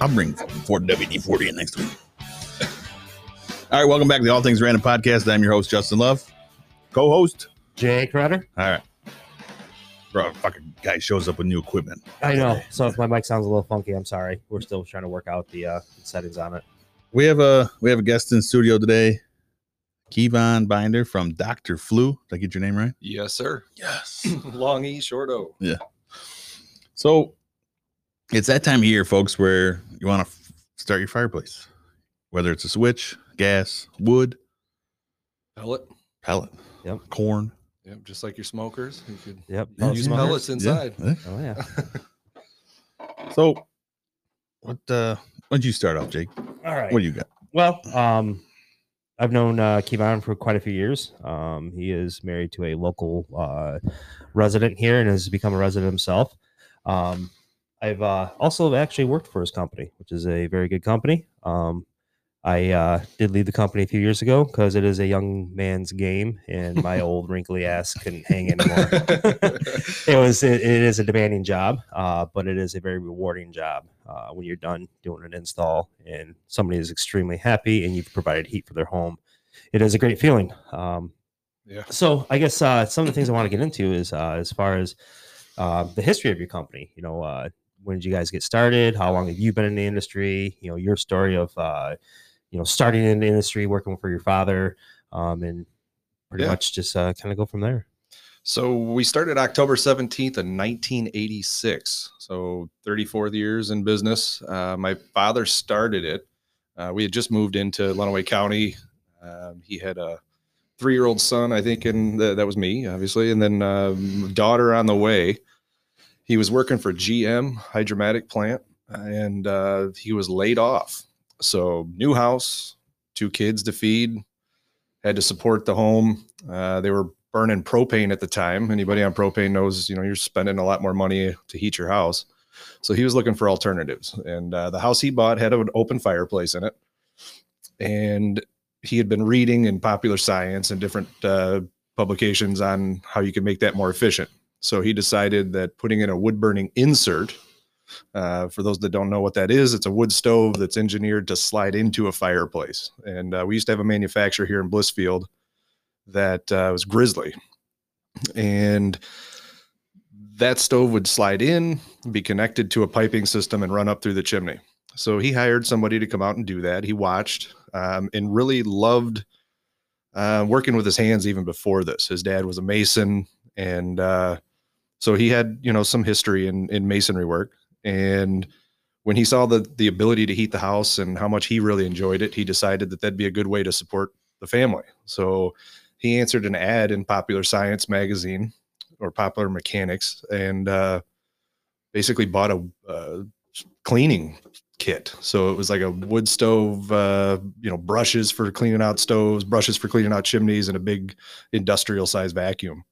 I'll bring Ford WD 40 in next week. All right, welcome back to the All Things Random Podcast. I'm your host, Justin Love. Co host. Jay Rutter. All right. Bro, fucking guy shows up with new equipment. I know. So if my mic sounds a little funky, I'm sorry. We're still trying to work out the uh, settings on it. We have a we have a guest in studio today. Kevon Binder from Dr. Flu. Did I get your name right? Yes, sir. Yes. Long E, short O. Yeah. So it's that time of year, folks, where you want to f- start your fireplace, whether it's a switch, gas, wood, Pellet. pellet, Yep. corn. Yep, just like your smokers. You could Yep. Yeah, use smokers. pellets inside. Yeah. Oh yeah. So, what uh, when'd you start off, Jake? All right. What do you got? Well, um, I've known uh, Kevon for quite a few years. Um, he is married to a local uh, resident here and has become a resident himself. Um, I've uh, also actually worked for his company, which is a very good company. Um, I uh, did leave the company a few years ago because it is a young man's game, and my old wrinkly ass couldn't hang anymore. it was it, it is a demanding job uh, but it is a very rewarding job uh, when you're done doing an install and somebody is extremely happy and you've provided heat for their home it is a great feeling um, Yeah. so i guess uh, some of the things i want to get into is uh, as far as uh, the history of your company you know uh, when did you guys get started how long have you been in the industry you know your story of uh, you know starting in the industry working for your father um, and pretty Yeah. much just uh, kind of go from there So we started October 17th of 1986. So 34 years in business. Uh, my father started it. Uh, we had just moved into Lenawee County. Um, he had a three-year-old son, I think, and th- that was me, obviously, and then um, daughter on the way. He was working for GM Hydra-Matic Plant, and uh, he was laid off. So new house, two kids to feed, had to support the home. Uh, they were burning propane at the time. Anybody on propane knows, you know, you're spending a lot more money to heat your house. So he was looking for alternatives. And uh, the house he bought had an open fireplace in it. And he had been reading in popular science and different uh, publications on how you can make that more efficient. So he decided that putting in a wood burning insert, uh, for those that don't know what that is, it's a wood stove that's engineered to slide into a fireplace. And uh, we used to have a manufacturer here in Blissfield that uh, was Grizzly. And that stove would slide in, be connected to a piping system, and run up through the chimney. So he hired somebody to come out and do that. He watched um, and really loved uh, working with his hands even before this. His dad was a mason, and uh, so he had you know some history in in masonry work. And when he saw the the ability to heat the house and how much he really enjoyed it, he decided that that'd be a good way to support the family. So he answered an ad in Popular Science magazine or Popular Mechanics and uh, basically bought a uh, cleaning kit. So it was like a wood stove, uh, you know, brushes for cleaning out stoves, brushes for cleaning out chimneys, and a big industrial size vacuum.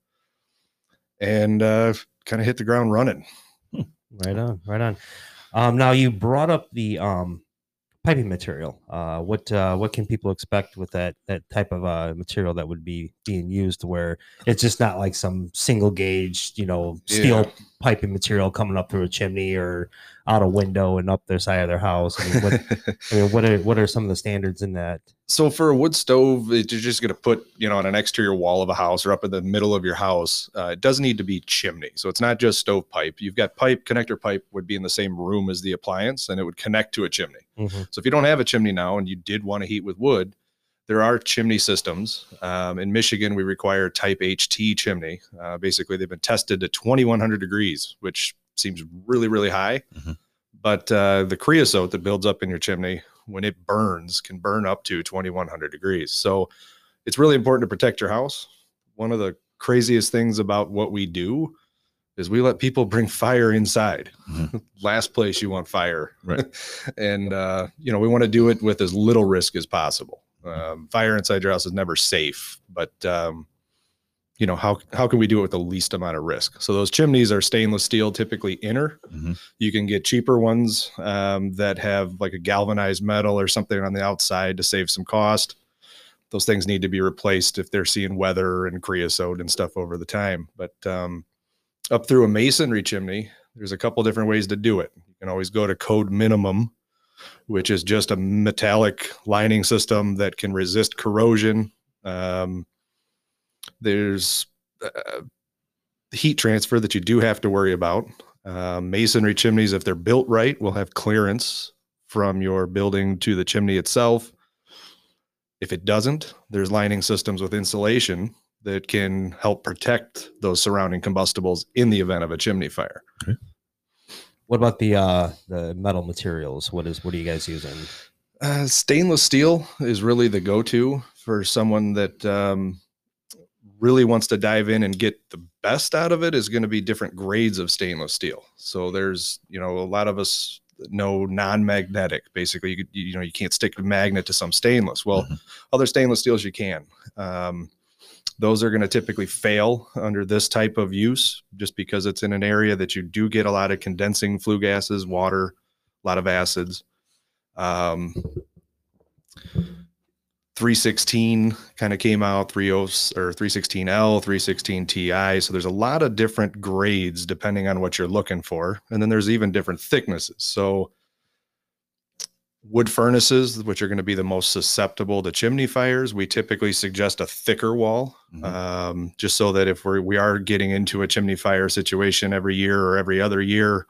And uh, kind of hit the ground running. Right on, right on. Um, now you brought up the um, piping material. Uh, what uh, what can people expect with that that type of uh, material that would be being used, where it's just not like some single gauge, you know, steel Yeah. piping material coming up through a chimney or out a window and up their side of their house. I mean, what, I mean, what are what are some of the standards in that? so for a wood stove, you're just going to put, you know, on an exterior wall of a house or up in the middle of your house. Uh, it doesn't need to be chimney. So it's not just stove pipe. You've got pipe, connector pipe would be in the same room as the appliance and it would connect to a chimney. Mhm. So if you don't have a chimney now and you did want to heat with wood, there are chimney systems. Um, in Michigan, we require type HT chimney. Uh, basically, they've been tested to 2100 degrees, which seems really, really high. Mhm. But uh, the creosote that builds up in your chimney, when it burns, can burn up to 2100 degrees. So it's really important to protect your house. One of the craziest things about what we do is we let people bring fire inside. Mhm. Last place you want fire. Right. and, uh, you know, we want to do it with as little risk as possible. Um, fire inside your house is never safe, but, um, you know, how, how can we do it with the least amount of risk? So those chimneys are stainless steel, typically inner. Mhm. You can get cheaper ones um, that have like a galvanized metal or something on the outside to save some cost. Those things need to be replaced if they're seeing weather and creosote and stuff over the time. But um, up through a masonry chimney, there's a couple different ways to do it. You can always go to code minimum which is just a metallic lining system that can resist corrosion. Um, there's uh, heat transfer that you do have to worry about. Uh, masonry chimneys, if they're built right, will have clearance from your building to the chimney itself. If it doesn't, there's lining systems with insulation that can help protect those surrounding combustibles in the event of a chimney fire. What about the uh the metal materials? What is what are you guys using? Uh, stainless steel is really the go-to for someone that um, really wants to dive in and get the best out of it. Is going to be different grades of stainless steel. So there's you know a lot of us know non-magnetic. Basically, you, you know you can't stick a magnet to some stainless. Well, Mhm. other stainless steels you can. Um, those are going to typically fail under this type of use just because it's in an area that you do get a lot of condensing flue gases, water, a lot of acids. Um, 316 kind of came out 30 or 316L, 316 Ti. So there's a lot of different grades depending on what you're looking for. And then there's even different thicknesses. So wood furnaces, which are going to be the most susceptible to chimney fires, we typically suggest a thicker wall, Mhm. um, just so that if we're, we are getting into a chimney fire situation every year or every other year,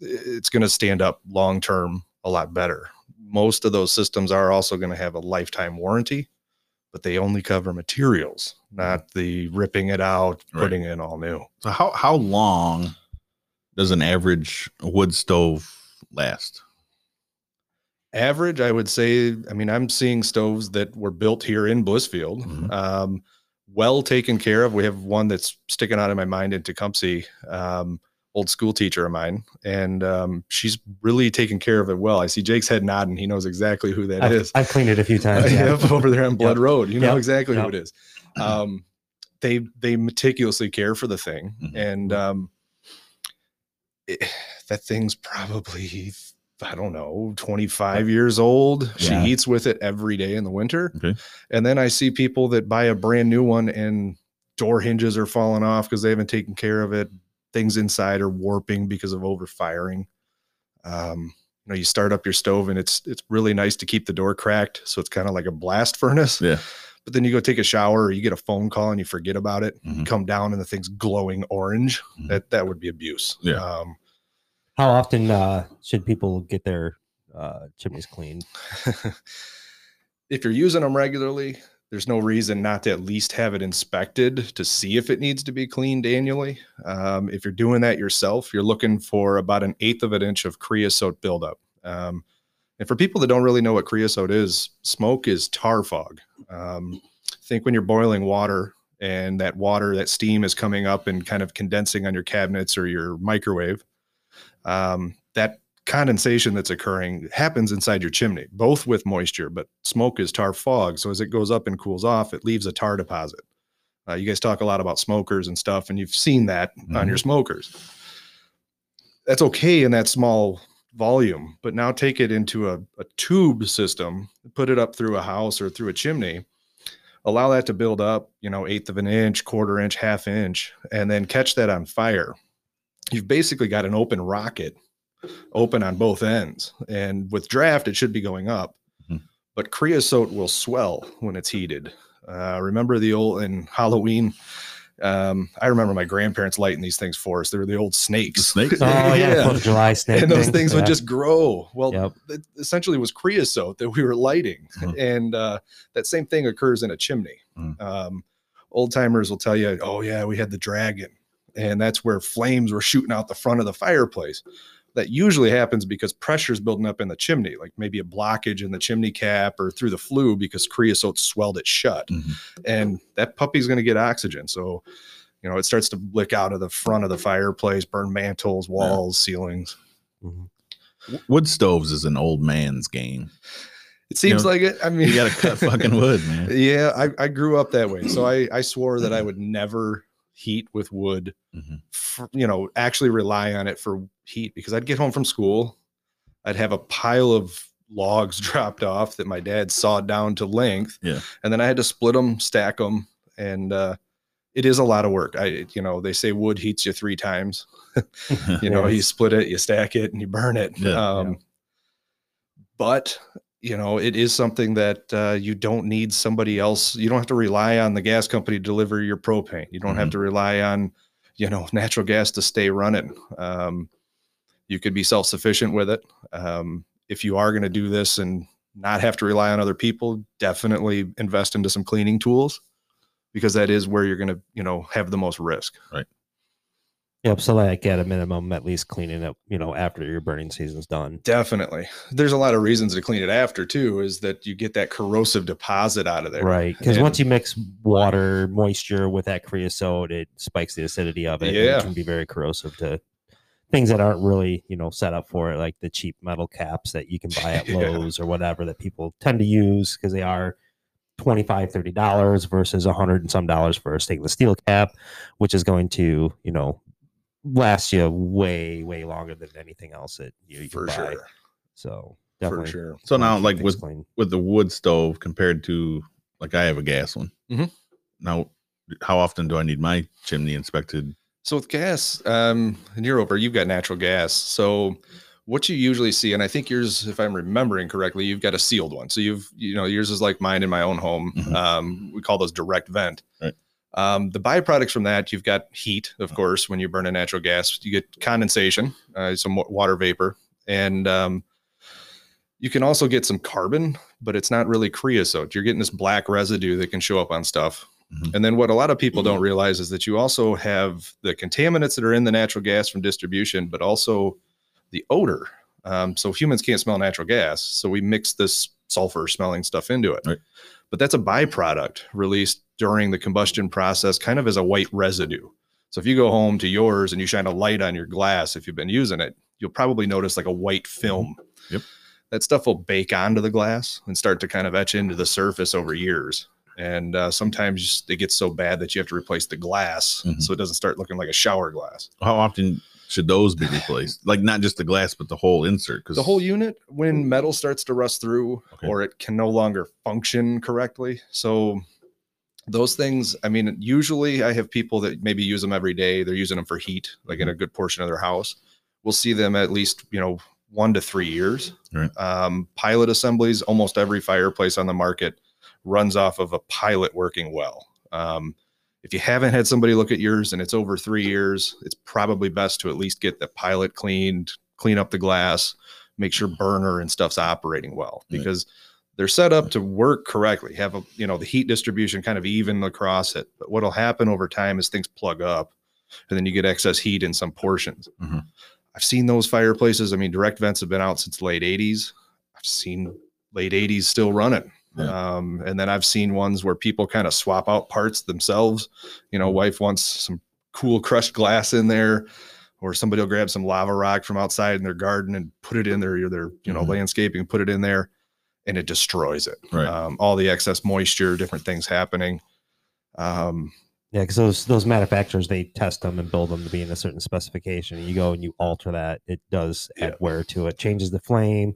it's going to stand up long term a lot better. Most of those systems are also going to have a lifetime warranty, but they only cover materials, not the ripping it out, Right. putting in all new. So how how long does an average wood stove last? average i would say i mean i'm seeing stoves that were built here in blissfield Mhm. um, well taken care of we have one that's sticking out in my mind in tecumseh um, old school teacher of mine and um, she's really taken care of it well i see jake's head nodding he knows exactly who that I've, is. I've cleaned it a few times. Yeah. Yep, over there on blood Yep. road you know Yep. exactly who it is um, they they meticulously care for the thing Mhm. and um, it, that thing's probably I don't know, 25 years old. She eats with it every day in the winter. Okay. And then I see people that buy a brand new one and door hinges are falling off because they haven't taken care of it. Things inside are warping because of overfiring. Um, you know, you start up your stove and it's it's really nice to keep the door cracked. So it's kind of like a blast furnace. Yeah. But then you go take a shower or you get a phone call and you forget about it. You Mhm. come down and the thing's glowing orange. Mhm. That that would be abuse. Yeah. Um, How often uh, should people get their uh, chimneys cleaned? if you're using them regularly, there's no reason not to at least have it inspected to see if it needs to be cleaned annually. Um, if you're doing that yourself, you're looking for about an eighth of an inch of creosote buildup. Um, and for people that don't really know what creosote is, smoke is tar fog. Um, think when you're boiling water and that water, that steam is coming up and kind of condensing on your cabinets or your microwave. Um, that condensation that's occurring happens inside your chimney, both with moisture, but smoke is tar fog. So as it goes up and cools off, it leaves a tar deposit. Uh, you guys talk a lot about smokers and stuff, and you've seen that on your smokers. That's okay in that small volume, but now take it into a, a tube system, put it up through a house or through a chimney, allow that to build up, you know, eighth of an inch, quarter inch, half inch, and then catch that on fire. You've basically got an open rocket open on both ends. And with draft, it should be going up, Mhm. but creosote will swell when it's heated. Uh, remember the old in Halloween? Um, I remember my grandparents lighting these things for us. They were the old snakes. snakes? Oh yeah, Fourth of July snake. and those things, things would yeah. just grow. Well, Yep. it essentially was creosote that we were lighting, Mhm. and uh, that same thing occurs in a chimney. Mhm. Um, old timers will tell you, "Oh yeah, we had the dragon," and that's where flames were shooting out the front of the fireplace. That usually happens because pressure is building up in the chimney, like maybe a blockage in the chimney cap or through the flue because creosote swelled it shut, Mhm. and that puppy's going to get oxygen. So, you know, it starts to lick out of the front of the fireplace, burn mantles, walls, ceilings. Mhm. Wood stoves is an old man's game. It seems know, like it. I mean, You got to cut fucking wood, man. Yeah, I, I grew up that way. So I, I swore that I would never heat with wood, Mhm. for, you know, actually rely on it for heat because I'd get home from school. I'd have a pile of logs dropped off that my dad sawed down to length. Yeah. And then I had to split them, stack them. And uh, it is a lot of work. I, you know, they say wood heats you three times. You know, you split it, you stack it, and you burn it. Yeah. um, but you know it is something that uh, you don't need somebody else you don't have to rely on the gas company to deliver your propane. You don't have Mhm. to rely on you know natural gas to stay running. Um, you could be self-sufficient with it. Um, if you are going to do this and not have to rely on other people definitely invest into some cleaning tools because that is where you're going to you know have the most risk Yep. So like at a minimum, at least cleaning it, you know, after your burning season's done. definitely there's a lot of reasons to clean it after too is that you get that corrosive deposit out of there Right. Because once you mix water, moisture with that creosote, it spikes the acidity of it. and Yeah. It can be very corrosive to things that aren't really, you know, set up for it, like the cheap metal caps that you can buy at Yeah. Lowe's or whatever that people tend to use because they are 25 30 dollars versus a hundred and some dollars for a stainless steel cap which is going to you know last you way way longer than anything else that you, you for buy. sure so for sure So now, like with clean. with the wood stove compared to like I have a gas one. Mhm. Now, how often do I need my chimney inspected? So with gas, um, and you're over, you've got natural gas. So what you usually see, and I think yours, if I'm remembering correctly, you've got a sealed one. So you've, you know, yours is like mine in my own home. Mhm. Um, we call those direct vent. Right. Um, the byproducts from that, you've got heat, of course, when you burn a natural gas, you get condensation, uh, some water vapor, and um, you can also get some carbon, but it's not really creosote. You're getting this black residue that can show up on stuff. Mhm. And then what a lot of people don't realize is that you also have the contaminants that are in the natural gas from distribution, but also the odor. Um, so humans can't smell natural gas. So we mix this sulfur smelling stuff into it. Right. But that's a byproduct released during the combustion process, kind of as a white residue. So if you go home to yours and you shine a light on your glass, if you've been using it, you'll probably notice like a white film. Yep. That stuff will bake onto the glass and start to kind of etch into the surface over years. And uh, sometimes it gets so bad that you have to replace the glass Mhm. so it doesn't start looking like a shower glass. How often should those be replaced? like not just the glass, but the whole insert. Because The whole unit, when metal starts to rust through Okay. or it can no longer function correctly. So those things, I mean, usually I have people that maybe use them every day. They're using them for heat, like in a good portion of their house. We'll see them at least, you know, one to three years. Right. Um, pilot assemblies, almost every fireplace on the market runs off of a pilot working well. Um, if you haven't had somebody look at yours and it's over three years, it's probably best to at least get the pilot cleaned, clean up the glass, make sure burner and stuff's operating well Right. because they're set up to work correctly, have a you know the heat distribution kind of even across it. But what'll happen over time is things plug up and then you get excess heat in some portions. Mhm. I've seen those fireplaces. I mean, direct vents have been out since late 80s. I've seen late 80s still running. Yeah. Um, and then I've seen ones where people kind of swap out parts themselves. You know, wife wants some cool crushed glass in there, or somebody will grab some lava rock from outside in their garden and put it in their their you know Mhm. landscaping, put it in there, and it destroys it. Right. Um, all the excess moisture, different things happening. Um, Yeah, because those those manufacturers they test them and build them to be in a certain specification. And you go and you alter that, it does add Yeah. wear to it, changes the flame,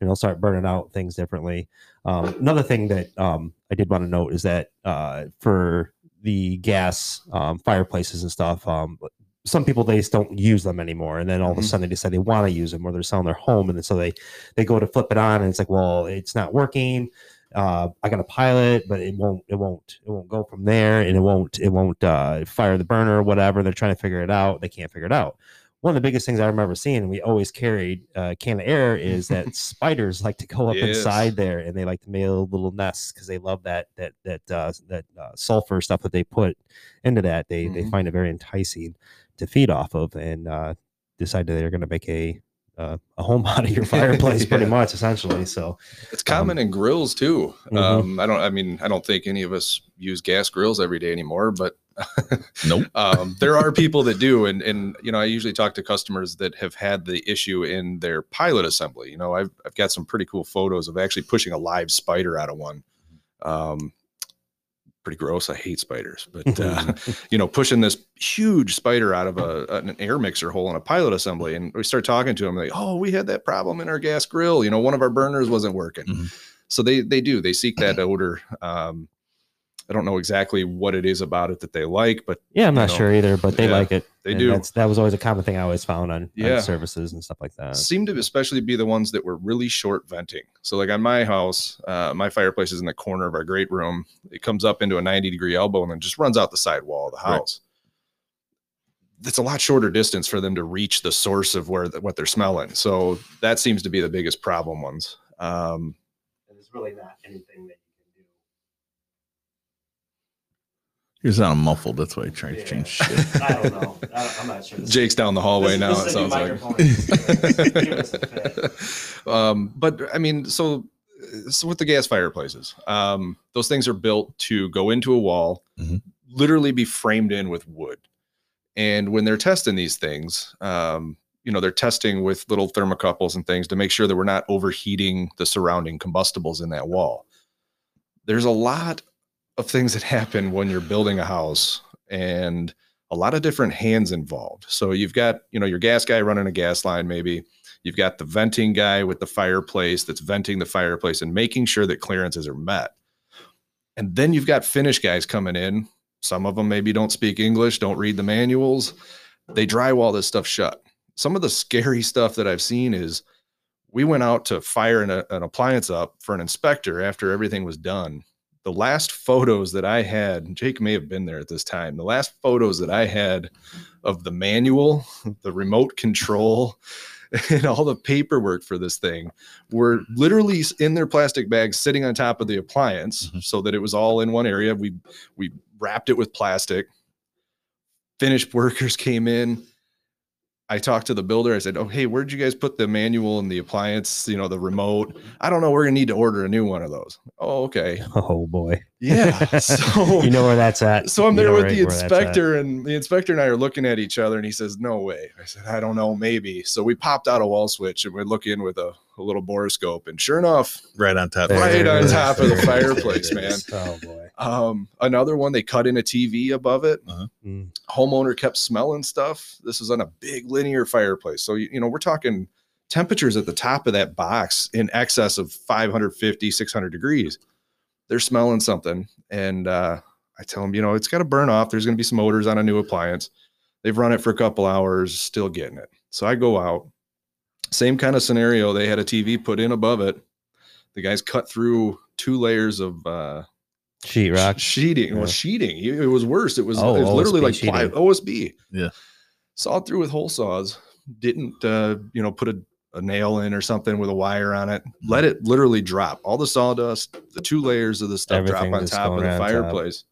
and it'll start burning out things differently. Um, another thing that um, I did want to note is that uh, for the gas um, fireplaces and stuff, um, some people they just don't use them anymore, and then all of a Mhm. sudden they decide they want to use them, or they're selling their home, and then so they they go to flip it on, and it's like, well, it's not working uh, I got a pilot, but it won't, it won't, it won't go from there, and it won't, it won't uh, fire the burner or whatever. They're trying to figure it out. They can't figure it out. One of the biggest things I remember seeing, and we always carried uh, can of air, is that spiders like to go up Yes. inside there, and they like to make little nests because they love that that that uh, that uh, sulfur stuff that they put into that. They they Mhm. find it very enticing to feed off of, and uh, decided they're going to make a uh, a home out of your fireplace, pretty much, essentially. So. It's common in grills too. Mhm. Um, I don't. I mean, I don't think any of us use gas grills every day anymore. But Nope. um, there are people that do, and and you know, I usually talk to customers that have had the issue in their pilot assembly. You know, I've I've got some pretty cool photos of actually pushing a live spider out of one. Um, pretty gross. I hate spiders, but uh, you know, pushing this huge spider out of a an air mixer hole in a pilot assembly, and we start talking to them like, "Oh, we had that problem in our gas grill. You know, one of our burners wasn't working." Mhm. So they they do they seek that odor. Um, I don't know exactly what it is about it that they like, but Yeah, I'm not know, sure either, but they yeah, like it. they and do. That's, that was always a common thing I always found on, Yeah. on services and stuff like that. seem to especially be the ones that were really short venting. So like on my house, uh, my fireplace is in the corner of our great room. It comes up into a 90 degree elbow and then just runs out the side wall of the Right. house. It's a lot shorter distance for them to reach the source of where the, what they're smelling. So that seems to be the biggest problem ones. Um, There's really not anything that you can do. You're sounding muffled. That's why I tried to change shit. I don't know. I, am not sure. Jake's down the hallway This- now. this It is sounds like. microphone. Give us a fit. um, but I mean, so so with the gas fireplaces, um, those things are built to go into a wall, Mhm. literally be framed in with wood. And when they're testing these things, um, you know, they're testing with little thermocouples and things to make sure that we're not overheating the surrounding combustibles in that wall. There's a lot of things that happen when you're building a house and a lot of different hands involved. So you've got, you know, your gas guy running a gas line, maybe you've got the venting guy with the fireplace that's venting the fireplace and making sure that clearances are met. And then you've got finish guys coming in. Some of them maybe don't speak English, don't read the manuals. They drywall this stuff shut. Some of the scary stuff that I've seen is we went out to fire an, an appliance up for an inspector after everything was done. The last photos that I had, Jake may have been there at this time. The last photos that I had of the manual, the remote control, and all the paperwork for this thing were literally in their plastic bags sitting on top of the appliance Mhm. so that it was all in one area. We we wrapped it with plastic. Finished workers came in. I talked to the builder. I said, "Oh, hey, where'd you guys put the manual and the appliance? You know, the remote. I don't know. We're gonna need to order a new one of those. Oh, okay. Oh boy. Yeah. So you know where that's at. so I'm You there know with right the where that's at. inspector, and the inspector and I are looking at each other, and he says, "No way." I said, "I don't know, maybe." So we popped out a wall switch, and we look in with a, a little borescope, and sure enough, right on top. There right on top of the fireplace, man. Oh boy. Um, another one, they cut in a TV above it. Mm. Homeowner kept smelling stuff. This was on a big linear fireplace, so you, you know we're talking temperatures at the top of that box in excess of 550, 600 degrees. They're smelling something, and uh, I tell them, you know, it's got to burn off. There's going to be some odors on a new appliance. They've run it for a couple hours, still getting it. So I go out. Same kind of scenario. They had a TV put in above it. The guys cut through two layers of uh, Sheetrock. sh- sheeting. Well, Yeah. sheeting. It was worse. It was, Oh, it was literally like ply- OSB. Yeah. Sawed through with hole saws. Didn't uh, you know put a, a nail in or something with a wire on it. Let it literally drop. All the sawdust, the two layers of the stuff Everything drop on top of the fireplace. top.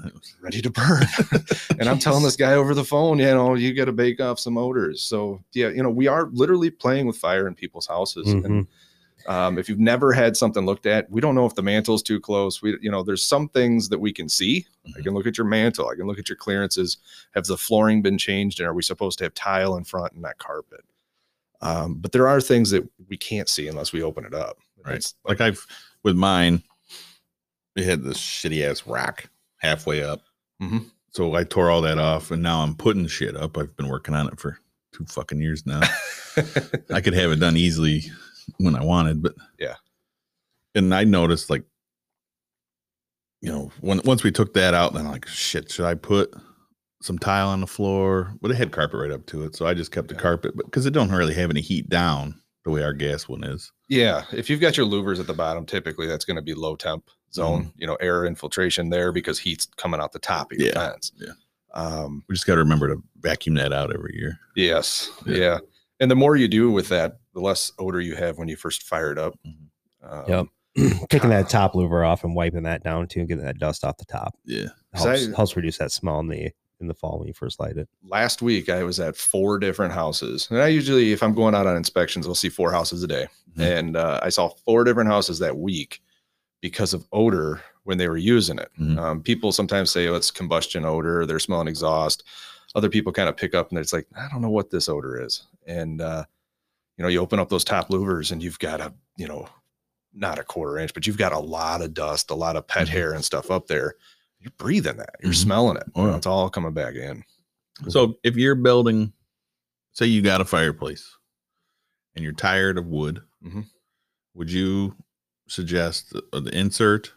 Fireplace, ready to burn. and I'm telling this guy over the phone, you know, you got to bake off some odors. So yeah, you know, we are literally playing with fire in people's houses. And Mhm. um, if you've never had something looked at, we don't know if the mantle's too close. We, you know, there's some things that we can see. I can look at your mantle. I can look at your clearances. Have the flooring been changed, and are we supposed to have tile in front and not carpet? Um, but there are things that we can't see unless we open it up. Right. It's Like I've with mine, they had this shitty ass rack halfway up. Mhm. So I tore all that off, and now I'm putting shit up. I've been working on it for two fucking years now. I could have it done easily when I wanted, but Yeah. And I noticed like, you know, when once we took that out, then I'm like, shit, should I put some tile on the floor? But it had carpet right up to it, so I just kept the carpet, but because it don't really have any heat down the way our gas one is. Yeah, if you've got your louvers at the bottom, typically that's going to be low temp zone. You know, air infiltration there because heat's coming out the top of your Yeah, fence. yeah. Um, We just got to remember to vacuum that out every year. yes. Yeah. Yeah. And the more you do with that, the less odor you have when you first fire it up. Mhm. Um, Yep. Taking that top louver off and wiping that down too, and getting that dust off the top Yeah. helps, I- helps reduce that smell in the in the fall when you first light it. last week I was at four different houses. And I usually, if I'm going out on inspections, I'll see four houses a day. Mhm. And uh, I saw four different houses that week because of odor when they were using it. Mhm. Um, people sometimes say, oh, it's combustion odor, they're smelling exhaust. Other people kind of pick up and it's like, I don't know what this odor is. And, uh, you know, you open up those top louvers and you've got a, you know, not a quarter inch, but you've got a lot of dust, a lot of pet Mhm. hair and stuff up there. You're breathing that. You're Mhm. smelling it. Oh, You know, yeah. it's all coming back in. So if you're building, say you got a fireplace and you're tired of wood, Mhm. would you suggest the, uh, insert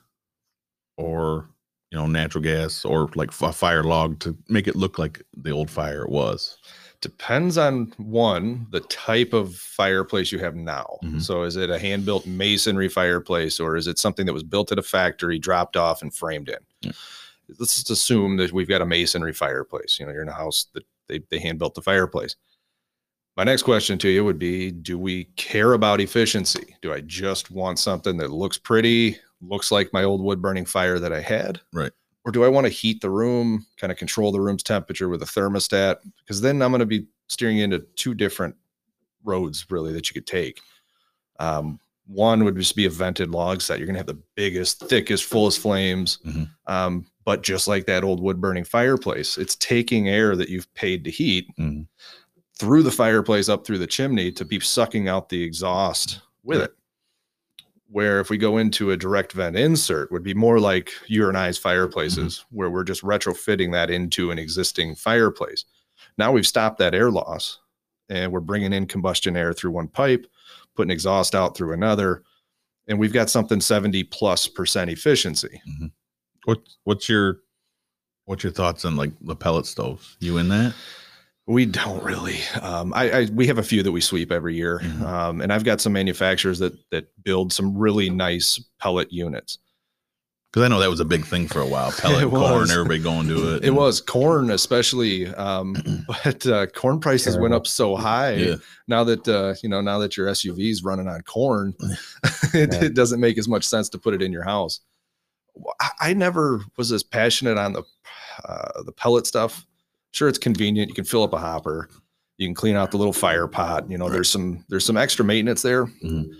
or you know, natural gas or like a fire log to make it look like the old fire was? Depends on one, the type of fireplace you have now. Mhm. So is it a hand built masonry fireplace or is it something that was built at a factory, dropped off, and framed in? Yeah. Let's just assume that we've got a masonry fireplace. You know, you're in a house that they, they hand built the fireplace. My next question to you would be Do we care about efficiency? Do I just want something that looks pretty, looks like my old wood burning fire that I had? Right. Or do I want to heat the room, kind of control the room's temperature with a thermostat? Because then I'm going to be steering into two different roads, really, that you could take. Um, one would just be a vented log set. You're going to have the biggest, thickest, fullest flames. Mhm. Um, but just like that old wood burning fireplace, it's taking air that you've paid to heat Mhm. Through the fireplace up through the chimney to be sucking out the exhaust with it. Where if we go into a direct vent insert would be more like I's fireplaces, mm-hmm. where we're just retrofitting that into an existing fireplace. Now we've stopped that air loss and we're bringing in combustion air through one pipe, putting exhaust out through another, and we've got something 70 plus percent efficiency. Mm-hmm. What what's your what's your thoughts on like the pellet stoves? You in that? We don't really. Um, I, I we have a few that we sweep every year, Mhm. um, and I've got some manufacturers that that build some really nice pellet units. Because I know that was a big thing for a while. Pellet corn, everybody going to it. It was corn, especially, um, but uh, corn prices went up so high. Yeah. Now that uh, you know, now that your SUV is running on corn, it, Yeah. it doesn't make as much sense to put it in your house. I, I never was as passionate on the uh, the pellet stuff. Sure, it's convenient. You can fill up a hopper. You can clean out the little fire pot. You know, Right. there's some there's some extra maintenance there. Mhm.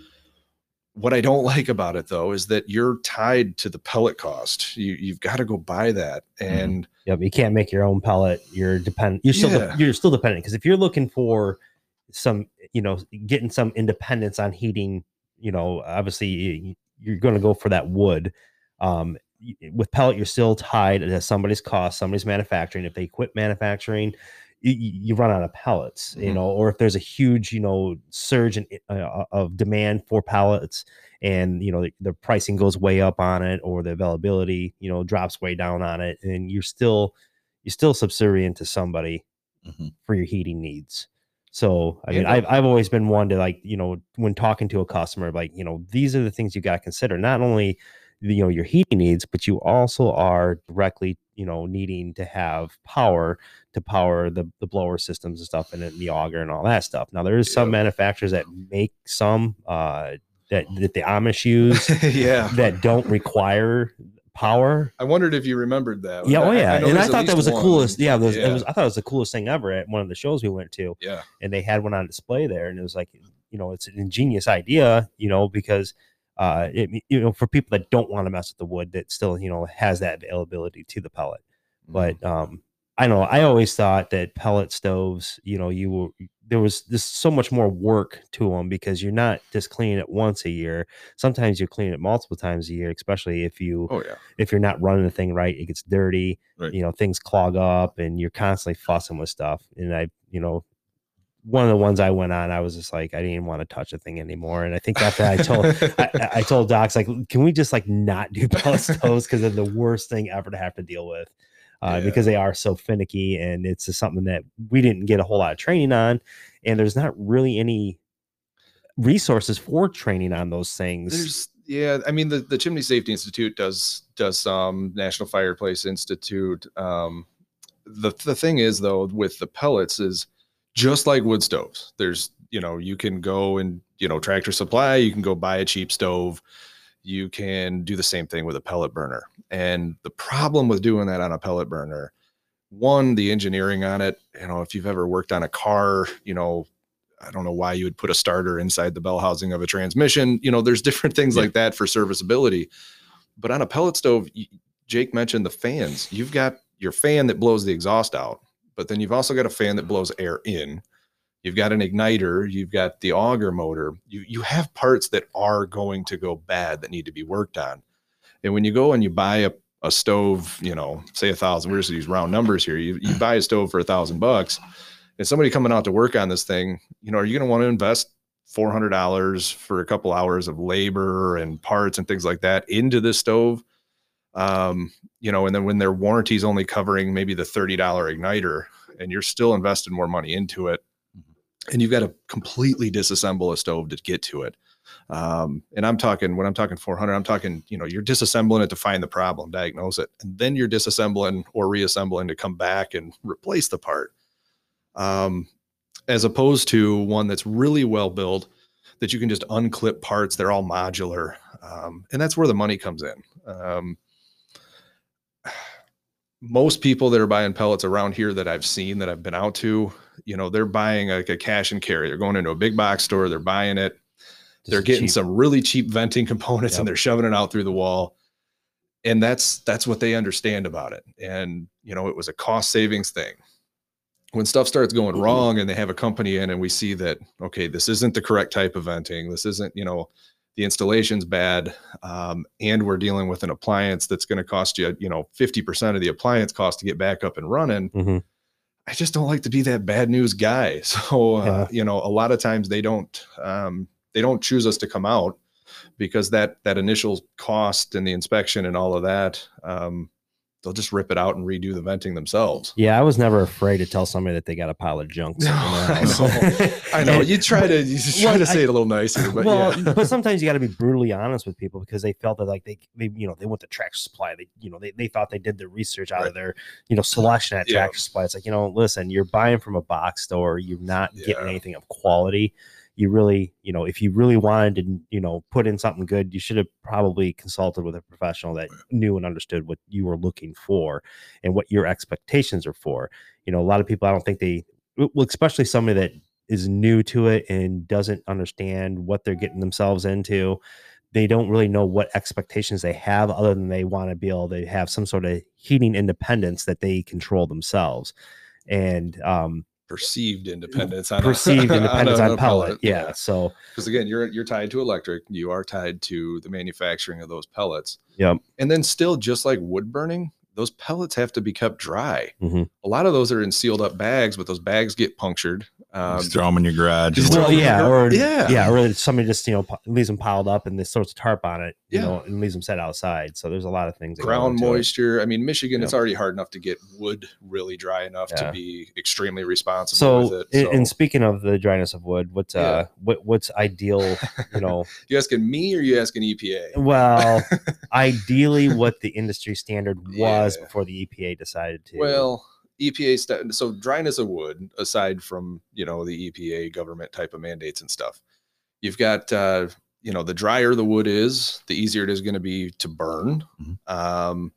What I don't like about it though is that you're tied to the pellet cost. You you've got to go buy that, and Yep, you can't make your own pellet. You're dependent. You're still Yeah. you're still dependent because if you're looking for some, you know, getting some independence on heating, you know, obviously you're going to go for that wood. Um, with pellet, you're still tied to somebody's cost, somebody's manufacturing. If they quit manufacturing, you, you run out of pellets, you Mhm. know, or if there's a huge, you know, surge in, uh, of demand for pellets and, you know, the, the pricing goes way up on it or the availability, you know, drops way down on it. And you're still, you're still subservient to somebody Mhm. for your heating needs. So, I mean, Yeah. I've, I've always been one to like, you know, when talking to a customer, like, you know, these are the things you got to consider. Not only, you know, your heating needs, but you also are directly, you know, needing to have power to power the, the blower systems and stuff and the auger and all that stuff. Now, there is some manufacturers that make some uh, that, that the Amish use yeah, that don't require power I wondered if you remembered that. yeah, oh I- yeah, and I thought that was the coolest. Yeah, was, Yeah. It was. I thought it was the coolest thing ever at one of the shows we went to, Yeah, and they had one on display there, and it was like, you know, it's an ingenious idea, you know, because, uh, it, you know, for people that don't want to mess with the wood, that still, you know, has that availability to the pellet. Mm-hmm. But um, I know I always thought that pellet stoves, you know, you were there was just so much more work to them because you're not just cleaning it once a year. Sometimes you're cleaning it multiple times a year, especially if you oh yeah, if you're not running the thing right, it gets dirty. Right. You know, things clog up, and you're constantly fussing with stuff. And I, you know, one of the ones I went on, I was just like, I didn't want to touch a thing anymore. And I think after I told, I, I- told docs like, can we just like not do pellet stoves because they're the worst thing ever to have to deal with. Uh, Yeah. because they are so finicky and it's just something that we didn't get a whole lot of training on and there's not really any resources for training on those things There's yeah, I mean the the Chimney Safety Institute does does some National Fireplace Institute. Um, the the thing is though with the pellets is just like wood stoves. There's you know you can go and you know Tractor Supply. You can go buy a cheap stove. You can do the same thing with a pellet burner. And the problem with doing that on a pellet burner, one, the engineering on it. You know, if you've ever worked on a car, you know, I don't know why you would put a starter inside the bell housing of a transmission. You know, there's different things Yeah. like that for serviceability. But on a pellet stove, Jake mentioned the fans. You've got your fan that blows the exhaust out, but then you've also got a fan that blows air in. You've got an igniter, you've got the auger motor. You you have parts that are going to go bad that need to be worked on. And when you go and you buy a, a stove, you know, say a thousand, we're just gonna use round numbers here. You you buy a stove for a thousand bucks, and somebody coming out to work on this thing, you know, are you going to want to invest four hundred dollars for a couple hours of labor and parts and things like that into this stove? Um, you know, and then when their warranty is only covering maybe the $30 igniter and you're still investing more money into it, and you've got to completely disassemble a stove to get to it. Um, and I'm talking when I'm talking 400, I'm talking, you know, you're disassembling it to find the problem, diagnose it, and then you're disassembling or reassembling to come back and replace the part. Um, as opposed to one that's really well built that you can just unclip parts. They're all modular. Um, and that's where the money comes in. Um, most people that are buying pellets around here that I've seen that I've been out to, you know, they're buying like a cash and carry. They're going into a big box store, they're buying it. Just they're getting cheap. some really cheap venting components Yep. and they're shoving it out through the wall. And that's that's what they understand about it. And you know, it was a cost savings thing. When stuff starts going Mm-hmm. wrong and they have a company in and we see that okay, this isn't the correct type of venting, this isn't, you know, the installation's bad, um, and we're dealing with an appliance that's going to cost you, you know, 50% of the appliance cost to get back up and running. Mhm. I just don't like to be that bad news guy. So, uh, Yeah. you know, a lot of times they don't, um, they don't choose us to come out because that, that initial cost and the inspection and all of that, um, they'll just rip it out and redo the venting themselves. Yeah, I was never afraid to tell somebody that they got a pile of junk. No, I know. I know you try to, you just try Well, to say I- it a little nicer, but well, yeah. but sometimes you got to be brutally honest with people because they felt that like they, they you know, they went to Tractor Supply. They, you know, they, they thought they did their research out Right. of their, you know, selection at Yeah. Tractor Supply. It's like, you know, listen, you're buying from a box store. You're not getting Yeah. anything of quality. You really, you know, if you really wanted to, you know, put in something good, you should have probably consulted with a professional that knew and understood what you were looking for and what your expectations are for. You know, a lot of people, I don't think they, well, especially somebody that is new to it and doesn't understand what they're getting themselves into they don't really know what expectations they have other than they want to be able to have some sort of heating independence that they control themselves and um Perceived independence. On a- perceived independence on, a pellet, yeah. so. Because again you're you're tied to electric. You are tied to the manufacturing of those pellets. Yep. and then still just like wood burning those pellets have to be kept dry Mhm. a lot of those are in sealed up bags but those bags get punctured um, Just throw them in your garage. just well, them in yeah or yeah. yeah or somebody just you know leaves them piled up and they throws a tarp on it you Yeah. know and leaves them set outside so there's a lot of things ground into it. moisture i mean michigan it's already hard enough to get wood really dry enough Yeah. to be extremely responsible so, with it and- so and speaking of the dryness of wood what's Yeah. uh what what's ideal you know you asking me or you asking epa Well, ideally, what the industry standard was Yeah. before the EPA decided to. Well, EPA st- so dryness of wood, aside from you know the EPA government type of mandates and stuff, you've got uh, you know the drier the wood is, the easier it is going to be to burn. Mhm. Um,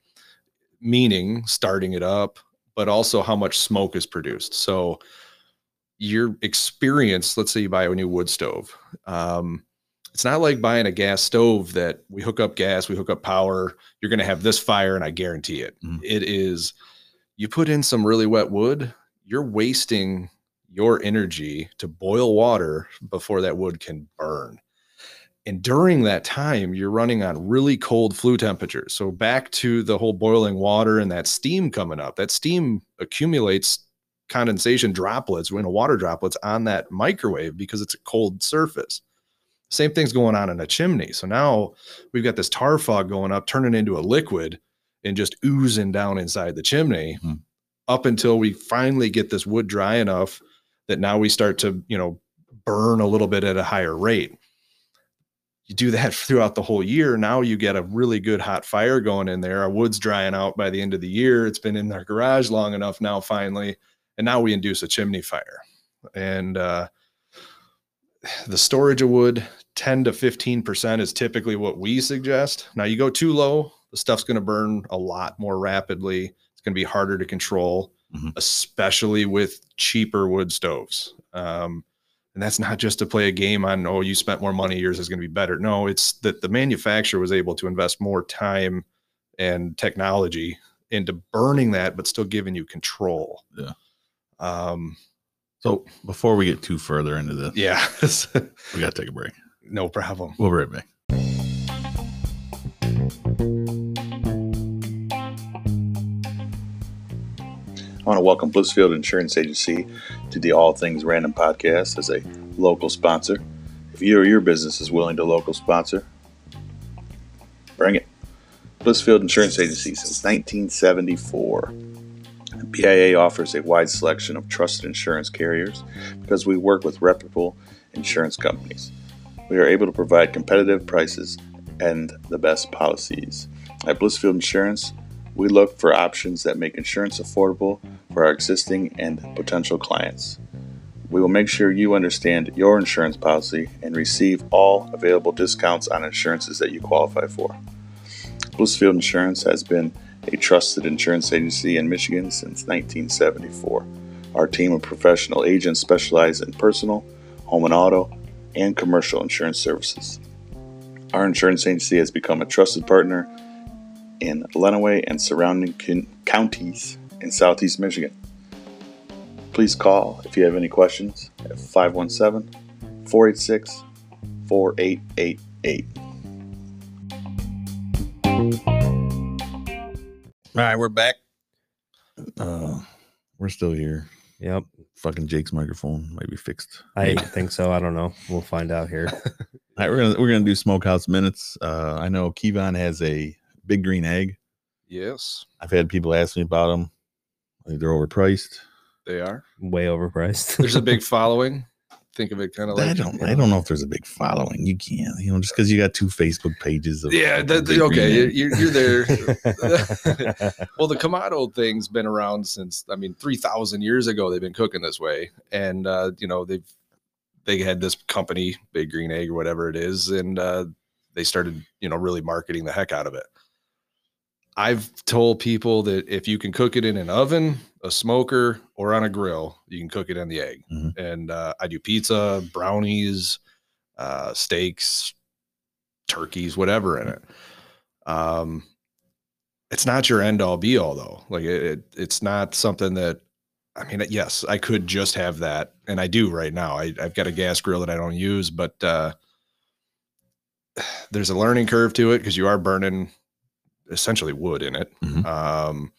meaning starting it up, but also how much smoke is produced. So your experience, let's say you buy a new wood stove. Um, it's not like buying a gas stove that we hook up gas, we hook up power, you're going to have this fire, and I guarantee it. Mhm. It is you put in some really wet wood, you're wasting your energy to boil water before that wood can burn. And during that time, you're running on really cold flue temperatures. So, back to the whole boiling water and that steam coming up, that steam accumulates condensation droplets, when a water droplets on that microwave because it's a cold surface. Same thing's going on in a chimney. So now we've got this tar fog going up, turning into a liquid and just oozing down inside the chimney Mhm. up until we finally get this wood dry enough that now we start to, you know, burn a little bit at a higher rate. You do that throughout the whole year. Now you get a really good hot fire going in there. Our wood's drying out by the end of the year. It's been in our garage long enough now, finally. And now we induce a chimney fire. And uh, the storage of wood, 10 to 15% is typically what we suggest. Now, you go too low, the stuff's going to burn a lot more rapidly. It's going to be harder to control, Mhm. especially with cheaper wood stoves. Um, and that's not just to play a game on, oh, you spent more money, yours is going to be better. No, it's that the manufacturer was able to invest more time and technology into burning that, but still giving you control. Yeah. Um, So before we get too further into this, yeah, we got to take a break. No problem. We'll be right back. I want to welcome Blissfield Insurance Agency to the All Things Random podcast as a local sponsor. If you or your business is willing to local sponsor, bring it. Blissfield Insurance Agency since 1974. BIA offers a wide selection of trusted insurance carriers because we work with reputable insurance companies. We are able to provide competitive prices and the best policies. At Blissfield Insurance, we look for options that make insurance affordable for our existing and potential clients. We will make sure you understand your insurance policy and receive all available discounts on insurances that you qualify for. Blissfield Insurance has been a trusted insurance agency in Michigan since 1974. Our team of professional agents specialize in personal, home and auto, and commercial insurance services. Our insurance agency has become a trusted partner in Lenawee and surrounding con- counties in southeast Michigan. Please call if you have any questions at 517 486 4888. All right, we're back. Uh, we're still here. Yep. Fucking Jake's microphone might be fixed. I think so. I don't know. We'll find out here. All right, we're gonna we're gonna do smokehouse minutes. Uh, I know Kevon has a big green egg. Yes, I've had people ask me about them. I think they're overpriced. they are. Way overpriced. There's a big following. Think of it kind of like I don't I don't know if there's a big following. You can't, you know, just because you got two Facebook pages. Of Yeah, that, Big okay, you're, you're there. well, the Kamado thing's been around since I mean, three thousand years ago. They've been cooking this way, and uh, you know they've they had this company, Big Green Egg or whatever it is, and uh, they started you know really marketing the heck out of it. I've told people that if you can cook it in an oven, a smoker, or on a grill, you can cook it in the egg. Mhm. And uh, I do pizza, brownies, uh, steaks, turkeys, whatever in it. Um, it's not your end all be all though. Like it, it, it's not something that. I mean, yes, I could just have that, and I do right now. I, I've got a gas grill that I don't use, but uh, there's a learning curve to it because you are burning essentially wood in it. Mhm. Um,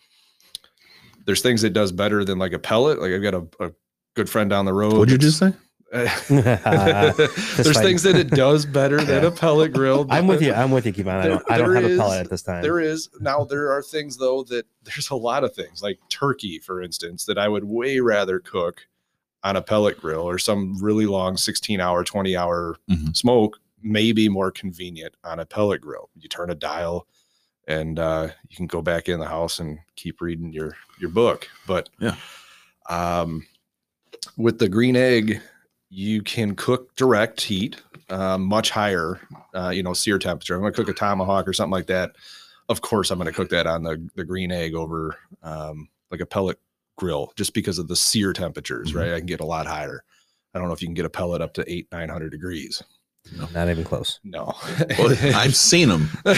there's things it does better than like a pellet. Like I've got a, a good friend down the road. What'd you just say? there's things that it does better than Yeah. a pellet grill. I'm with you. I'm with you, Kevon. I don't, I don't There- have a pellet at this time. There is now there are things though that there's a lot of things like turkey, for instance, that I would way rather cook on a pellet grill or some really long 16 hour, 20 hour Mhm. smoke may be more convenient on a pellet grill. You turn a dial and uh, you can go back in the house and keep reading your your book. But Yeah. um, with the green egg, you can cook direct heat, uh, much higher, uh, you know, sear temperature. I'm going to cook a tomahawk or something like that. Of course, I'm going to cook that on the, the green egg over um, like a pellet grill just because of the sear temperatures, Mhm. right? I can get a lot higher. I don't know if you can get a pellet up to eight, 900 degrees. Not even close. No. Well, I've seen them.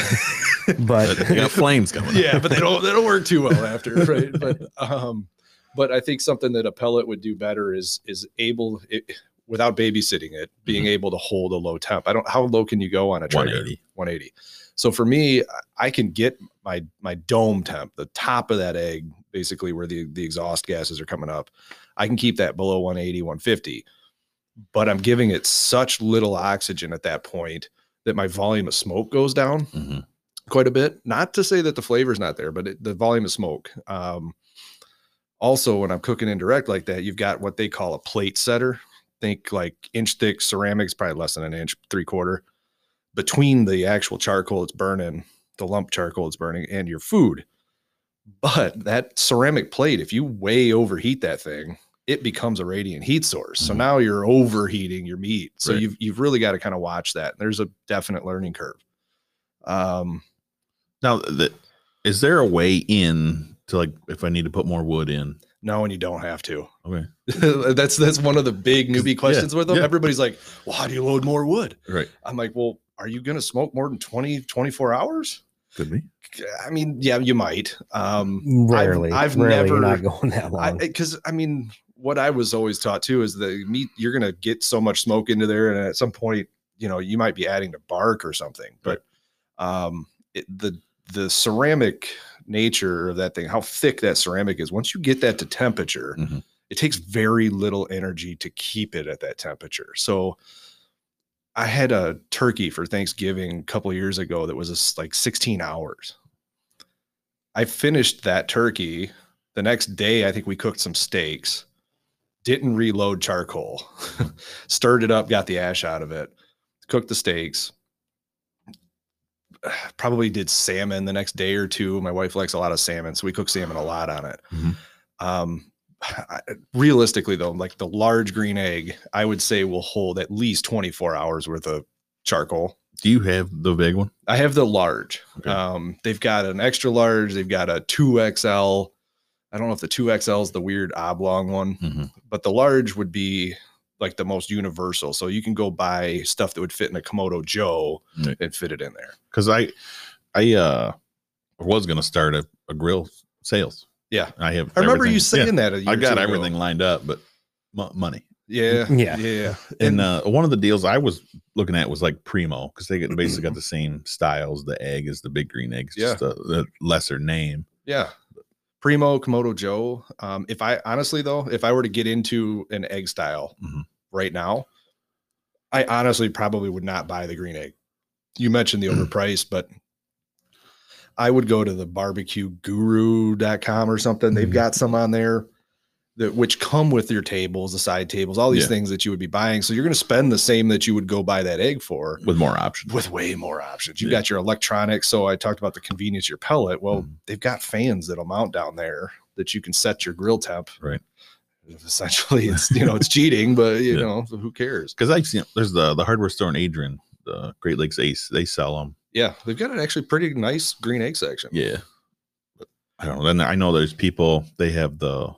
But they got flames coming. yeah, but they don't they don't work too well after, right? But um, but I think something that a pellet would do better is is able it, without babysitting it, being Mhm. able to hold a low temp. I don't how low can you go on a Traeger? 180. 180. So for me, I can get my my dome temp, the top of that egg, basically where the the exhaust gases are coming up. I can keep that below 180, 150. But I'm giving it such little oxygen at that point that my volume of smoke goes down Mhm. quite a bit. Not to say that the flavor's not there, but it, the volume of smoke. Um, also, when I'm cooking indirect like that, you've got what they call a plate setter. Think like inch thick ceramics, probably less than an inch, three quarter, between the actual charcoal it's burning, the lump charcoal it's burning, and your food. But that ceramic plate, if you way overheat that thing, it becomes a radiant heat source. So Mhm. now you're overheating your meat. So Right. you've you've really got to kind of watch that. There's a definite learning curve. Um, Now, the, is there a way in to like if I need to put more wood in? no, and you don't have to. Okay. that's that's one of the big newbie questions with them. yeah. Everybody's like, well, how do you load more wood? Right. I'm like, well, are you going to smoke more than 20, 24 hours? Could be. I mean, yeah, you might. Um, rarely, I've rarely you're never- not going that long. because I, mean, what I was always taught too is the meat you're going to get so much smoke into there, and at some point, you know, you might be adding to bark or something. But um, it, the the ceramic nature of that thing, how thick that ceramic is, once you get that to temperature, Mhm. it takes very little energy to keep it at that temperature. So. I had a turkey for Thanksgiving a couple years ago that was like 16 hours. I finished that turkey. The next day, I think we cooked some steaks. Didn't reload charcoal. Stirred it up, got the ash out of it. Cooked the steaks. Probably did salmon the next day or two. My wife likes a lot of salmon, so we cook salmon a lot on it. Mhm. Um, I- realistically, though, like the large green egg, I would say will hold at least 24 hours worth of charcoal. Do you have the big one? I have the large. Okay. Um, they've got an extra large. They've got a two XL. I don't know if the two XL is the weird oblong one, Mhm. but the large would be like the most universal. So you can go buy stuff that would fit in a Kamado Joe Right. and fit it in there. Because I, I uh, was gonna start a, a grill sales. Yeah. I have. I remember you everything- yeah, saying that. a year I or got two ago. everything lined up, but mo- money. Yeah, Yeah. yeah. And uh, one of the deals I was looking at was like Primo because they get basically got the same styles. The egg is the big green egg, it's just a, a lesser name. Yeah. Primo, Kamado Joe. Um, if I honestly though, if I were to get into an egg style Mhm. right now, I honestly probably would not buy the green egg. You mentioned the overpriced, but I would go to the barbecueguru.com or something. They've Mhm. got some on there that which come with your tables, the side tables, all these Yeah. things that you would be buying. So you're going to spend the same that you would go buy that egg for with more options. with way more options. You've Yeah. got your electronics. So I talked about the convenience of your pellet. Well, Mhm. they've got fans that'll mount down there that you can set your grill temp. Right. Essentially, it's you know it's cheating, but you Yeah. know who cares? Because I see there's the the hardware store in Adrian, the Great Lakes Ace. They sell them. Yeah, they've got an actually pretty nice green egg section. Yeah. But I don't know. Then I know there's people they have the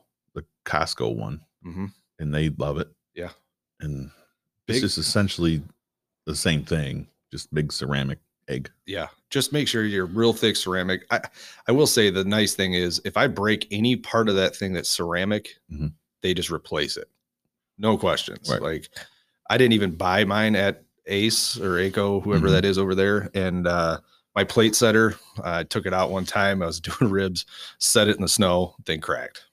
Costco one hmm and they love it. Yeah. And Big- it's just essentially the same thing, just big ceramic egg. Yeah, just make sure you're real thick ceramic. I I will say the nice thing is if I break any part of that thing that's ceramic, Mhm. they just replace it, no questions. Right. Like I didn't even buy mine at Ace or Aco, whoever Mhm. that is over there, and uh, my plate setter, I took it out one time. I was doing ribs, set it in the snow, thing cracked.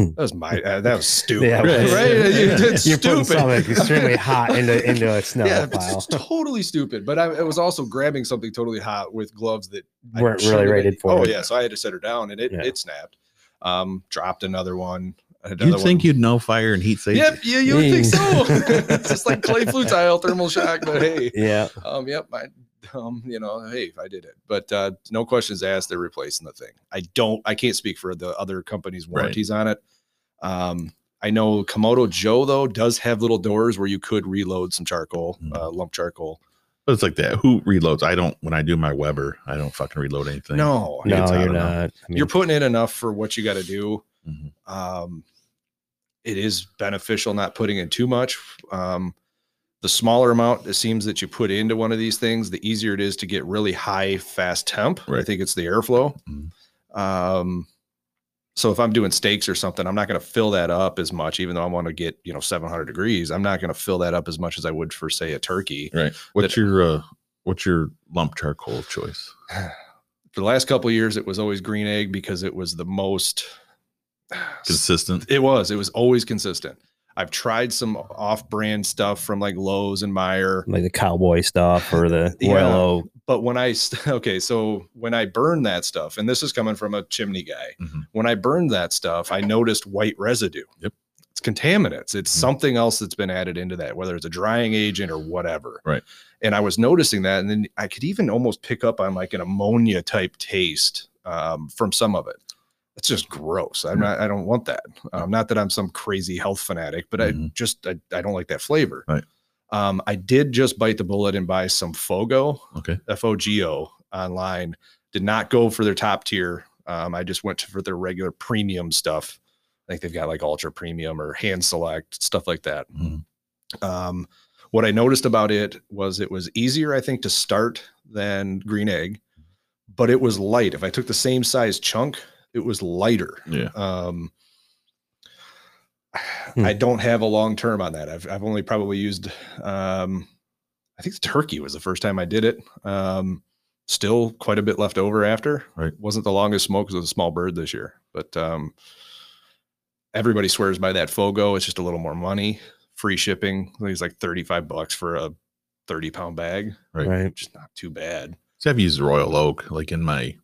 Oh. that was my uh, that was stupid, Yeah, right? right. It's You're putting stupid. something extremely hot into into a snow yeah, it's, pile. it's totally stupid. But I, I was also grabbing something totally hot with gloves that Weren't shouldn't really rated been- for Oh it. yeah, so I had to set her down, and it Yeah. it snapped. Um, dropped another one. Another You'd think one. you'd know fire and heat safety. Yep, yeah, you would think so. It's just like clay flue tile, thermal shock. But hey, Yeah. um, yep, I, um, you know, hey, I did it. But uh, no questions asked. They're replacing the thing. I don't. I can't speak for the other companies' Right. warranties on it. Um, I know Kamado Joe though does have little doors where you could reload some charcoal, Mm. uh, lump charcoal. But it's like that. Who reloads? I don't when I do my Weber, I don't fucking reload anything. No, No, you're enough. not. I mean, you're putting in enough for what you got to do. Mhm. Um, it is beneficial not putting in too much. Um, the smaller amount it seems that you put into one of these things, the easier it is to get really high, fast temp. Right. I think it's the airflow. Mhm. Um, so if I'm doing steaks or something, I'm not going to fill that up as much, even though I want to get you know 700 degrees. I'm not going to fill that up as much as I would for say a turkey. Right. What's your uh what's your lump charcoal choice? For the last couple of years, it was always green egg because it was the most Consistent. It was. It was always consistent. I've tried some off-brand stuff from like Lowe's and Meijer, like the cowboy stuff or the Yeah. Oak. but when I okay, so when I burned that stuff, and this is coming from a chimney guy, Mhm. when I burned that stuff, I noticed white residue. Yep. It's contaminants. It's Mhm. something else that's been added into that, whether it's a drying agent or whatever. Right. And I was noticing that, and then I could even almost pick up on like an ammonia type taste um, from some of it. It's just gross. I'm Mhm. not. I don't want that. Um, not that I'm some crazy health fanatic, but I Mhm. just I, I don't like that flavor. Right. Um, I did just bite the bullet and buy some Fogo, Okay. F O G O online. Did not go for their top tier. Um, I just went for their regular premium stuff. I think they've got like ultra premium or hand select stuff like that. Mhm. Um, what I noticed about it was it was easier, I think, to start than green egg, but it was light. If I took the same size chunk, it was lighter. Yeah. Um, Hmm. I don't have a long term on that. I've I've only probably used. Um, I think the turkey was the first time I did it. Um, still quite a bit left over after. Right. Wasn't the longest smoke because it was a small bird this year, but um, everybody swears by that Fogo. It's just a little more money, free shipping. I think it's like thirty five bucks for a thirty pound bag. Right. Right. Just not too bad. So I've used Royal Oak like in my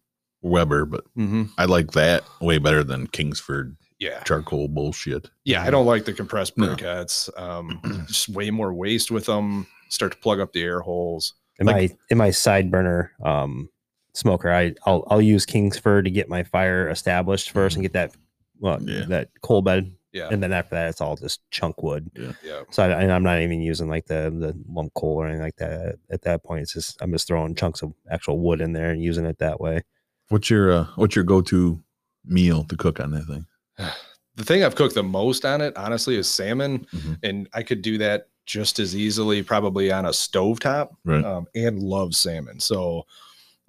Weber, but hmm I like that way better than Kingsford Yeah. charcoal bullshit. Yeah. I don't like the compressed No. briquettes. Um, just way more waste with them. Start to plug up the air holes. in Like- my in my side burner um smoker i i'll, I'll use kingsford to get my fire established first and get that well Yeah. that coal bed Yeah. and then after that it's all just chunk wood Yeah. so I, and i'm not even using like the the lump coal or anything like that at that point it's just i'm just throwing chunks of actual wood in there and using it that way What's your uh, what's your go to meal to cook on that thing? The thing I've cooked the most on it, honestly, is salmon. Mhm. And I could do that just as easily probably on a stovetop Right. um, and love salmon. So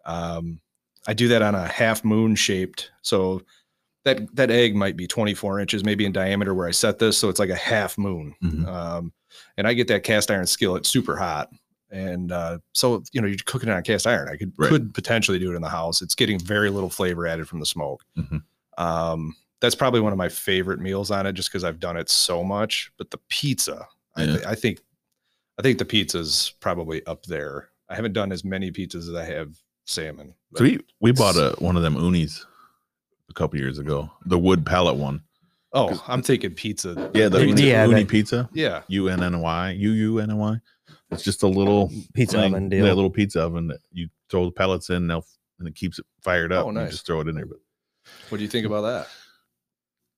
um, I do that on a half moon shaped. So that that egg might be 24 inches maybe in diameter where I set this. So it's like a half moon. Mhm. Um, and I get that cast iron skillet super hot. And uh, so you know you're cooking it on cast iron. I could Right. could potentially do it in the house. It's getting very little flavor added from the smoke. Mhm. Um, that's probably one of my favorite meals on it, just because I've done it so much. But the pizza, I, th- I think, I think the pizza's probably up there. I haven't done as many pizzas as I have salmon. So we we bought a one of them unis a couple years ago, the wood pallet one. oh, I'm thinking pizza. Yeah, the Yeah, uni, yeah, uni that- pizza. yeah. U N N Y U U N N Y. It's just a little um, pizza thing, oven yeah, deal little pizza oven that you throw the pellets in, they'll and it keeps it fired up. Oh, and you nice. just throw it in there, but What do you think about that?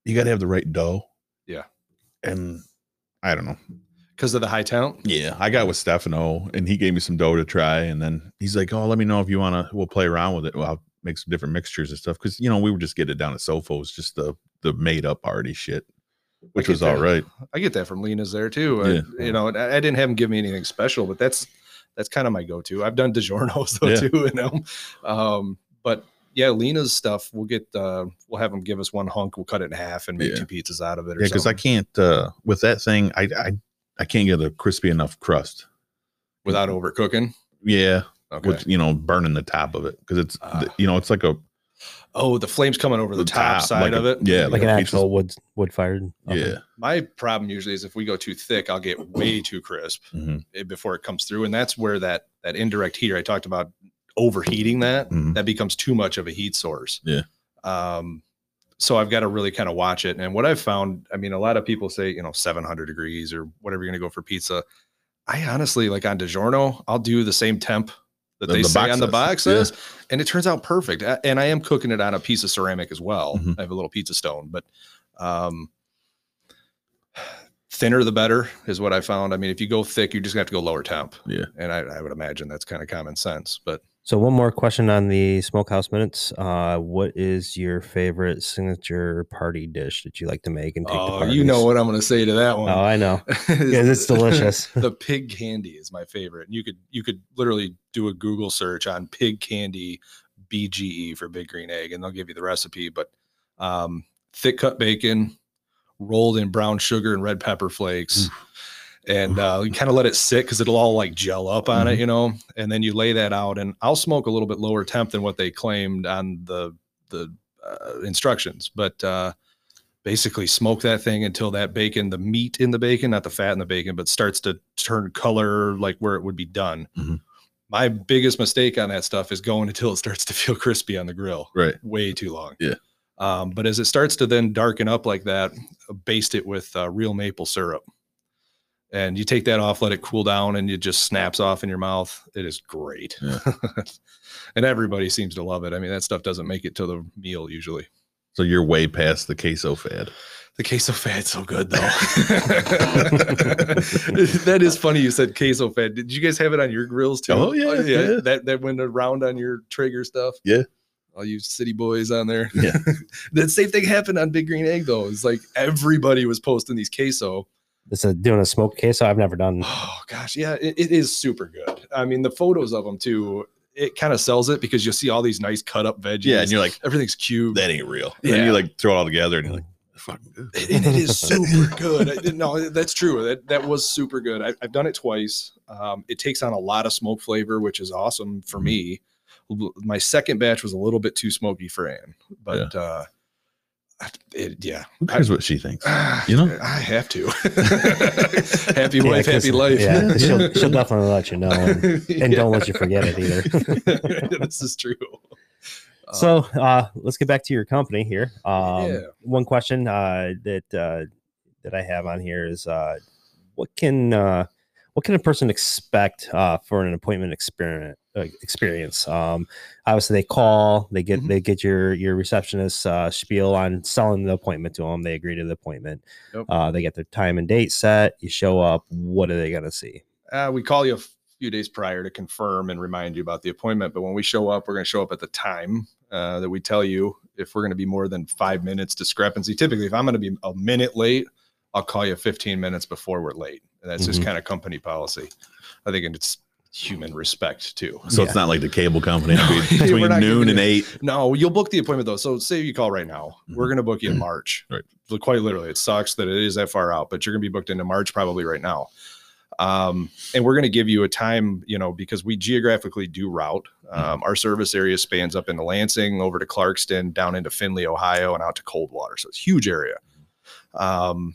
you got to have the right dough. Yeah. and I don't know. Because of the high talent? Yeah, I got with Stefano, and he gave me some dough to try, and then he's like, "Oh, let me know if you want to. We'll play around with it. Well, I'll make some different mixtures and stuff because you know we were just getting it down at Sofo's, just the the made up party shit, which was all that. right. I get that from Lena's there too. I- you know, I, I didn't have him give me anything special, but that's that's kind of my go-to. I've done DiGiorno's though Yeah. too, you know. Um, but yeah, Lena's stuff, we'll get uh we'll have them give us one hunk, we'll cut it in half and make Yeah. two pizzas out of it. Or Yeah, because I can't uh with that thing. I I I can't get a crispy enough crust. without overcooking. Yeah, Okay. with you know burning the top of it because it's Ah. you know it's like a oh, the flames coming over the, The top, top, side like of a- it. yeah, like a an pizza- actual wood wood fired yeah. My problem usually is if we go too thick, I'll get way too crisp Mhm. eh, before it comes through, and that's where that that indirect heater I talked about overheating that Mhm. that becomes too much of a heat source. Yeah. Um, so I've got to really kind of watch it. And what I've found, I mean, a lot of people say, you know, 700 degrees or whatever you're going to go for pizza. I honestly, like on DiGiorno, I'll do the same temp that The- they the say on the says, box yeah. says, and it turns out perfect. And I am cooking it on a piece of ceramic as well. Mhm. I have a little pizza stone, but um, thinner the better is what I found. I mean, if you go thick, you just have to go lower temp. Yeah. And I, I would imagine that's kind of common sense, but So one more question on the smokehouse minutes. Uh, what is your favorite signature party dish that you like to make and take oh, you know what I'm going to say to that one. Oh, I know. Because it's delicious. the pig candy is my favorite. You could you could literally do a Google search on pig candy BGE for big green egg, and they'll give you the recipe. But um, thick cut bacon, rolled in brown sugar and red pepper flakes. And uh, you kind of let it sit because it'll all like gel up on it, Mhm. you know. And then you lay that out, and I'll smoke a little bit lower temp than what they claimed on the the uh, instructions, but uh, basically smoke that thing until that bacon, the meat in the bacon, not the fat in the bacon, but starts to turn color like where it would be done. Mhm. My biggest mistake on that stuff is going until it starts to feel crispy on the grill. Right. Way too long. Yeah. Um, but as it starts to then darken up like that, baste it with uh, real maple syrup. And you take that off, let it cool down, and it just snaps off in your mouth. It is great. Yeah. and everybody seems to love it. I mean, that stuff doesn't make it to the meal usually. So you're way past the queso fad. The queso fad's so good though. that is funny. You said queso fad. Did you guys have it on your grills too? Oh, oh, yeah, yeah. That that went around on your Traeger stuff. Yeah. All you city boys on there. Yeah. that same thing happened on Big Green Egg though. It's like everybody was posting these queso. It's a doing a smoked queso. I've never done. Oh gosh, yeah, it, it is super good. I mean, the photos of them too. It kind of sells it because you'll see all these nice cut up veggies. Yeah, and you're like, everything's cute. that ain't real. And Yeah. you like throw it all together and you're like, fucking good. and it is super good. I that's true. That that was super good. I, I've done it twice. Um, it takes on a lot of smoke flavor, which is awesome for me. My second batch was a little bit too smoky for Ann, but uh, it, yeah, Who cares what she thinks? You know? I have to. happy Yeah, wife, 'cause- happy life. Yeah, she'll, she'll definitely let you know. And, and don't let you forget it either. either. this is true. So uh, let's get back to your company here. Um, Yeah. One question uh, that uh, that I have on here is uh, what can uh, what can a person expect uh, for an appointment experiment uh, experience? Um, obviously, they call, they get Mhm. they get your your receptionist uh, spiel on selling the appointment to them. They agree to the appointment. Yep. Uh, they get their time and date set. You show up. What are they gonna see? Uh, we call you a few days prior to confirm and remind you about the appointment. But when we show up, we're going to show up at the time uh, that we tell you. If we're going to be more than five minutes discrepancy, typically, if I'm going to be a minute late, I'll call you 15 minutes before we're late. And that's just Mhm. kind of company policy. I think it's human respect too. So Yeah. it's not like the cable company No, between, we're between noon and you- eight. No, you'll book the appointment though. So say you call right now, we're Mhm. going to book you in March. Right. So Quite literally, it sucks that it is that far out, but you're going to be booked into March probably right now. Um, and we're going to give you a time, you know, because we geographically do route. Um, our service area spans up into Lansing, over to Clarkston, down into Findlay, Ohio, and out to Coldwater. So it's a huge area. Um,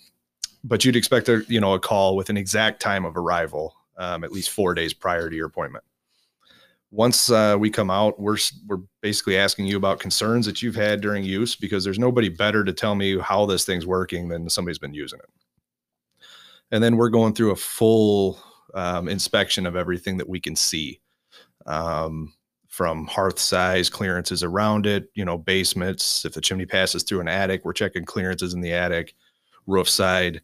but you'd expect a, you know, a call with an exact time of arrival, um, at least four days prior to your appointment once uh, we come out, we're we're basically asking you about concerns that you've had during use because there's nobody better to tell me how this thing's working than somebody's been using it. And then we're going through a full um, inspection of everything that we can see, um, from hearth size, clearances around it, you know, basements. If the chimney passes through an attic, we're checking clearances in the attic, roof side,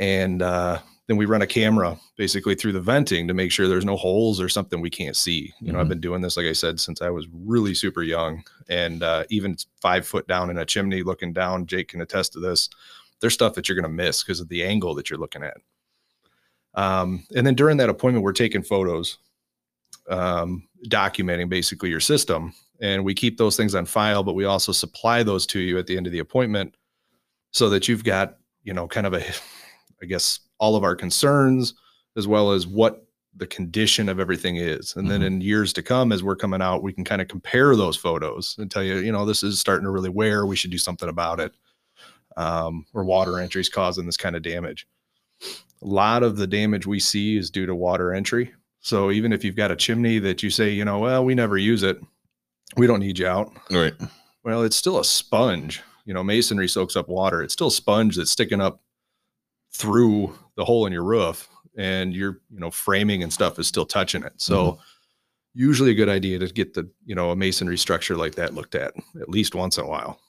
and uh, then we run a camera basically through the venting to make sure there's no holes or something we can't see. You know, I've Mhm. been doing this, like I said, since I was really super young. And uh, even five foot down in a chimney looking down, Jake can attest to this. There's stuff that you're going to miss because of the angle that you're looking at. Um, and then during that appointment, we're taking photos, um, documenting basically your system. And we keep those things on file, but we also supply those to you at the end of the appointment so that you've got, you know, kind of a, I guess, all of our concerns as well as what the condition of everything is. And then Mhm. in years to come, as we're coming out, we can kind of compare those photos and tell you, you know, this is starting to really wear. We should do something about it. Um, or water entries causing this kind of damage. A lot of the damage we see is due to water entry. So even if you've got a chimney that you say, you know, well, we never use it, we don't need you out. Right. Well, it's still a sponge. You know, masonry soaks up water. It's still a sponge that's sticking up through the hole in your roof, and your you know framing and stuff is still touching it. So, usually a good idea to get the you know a masonry structure like that looked at at least once in a while.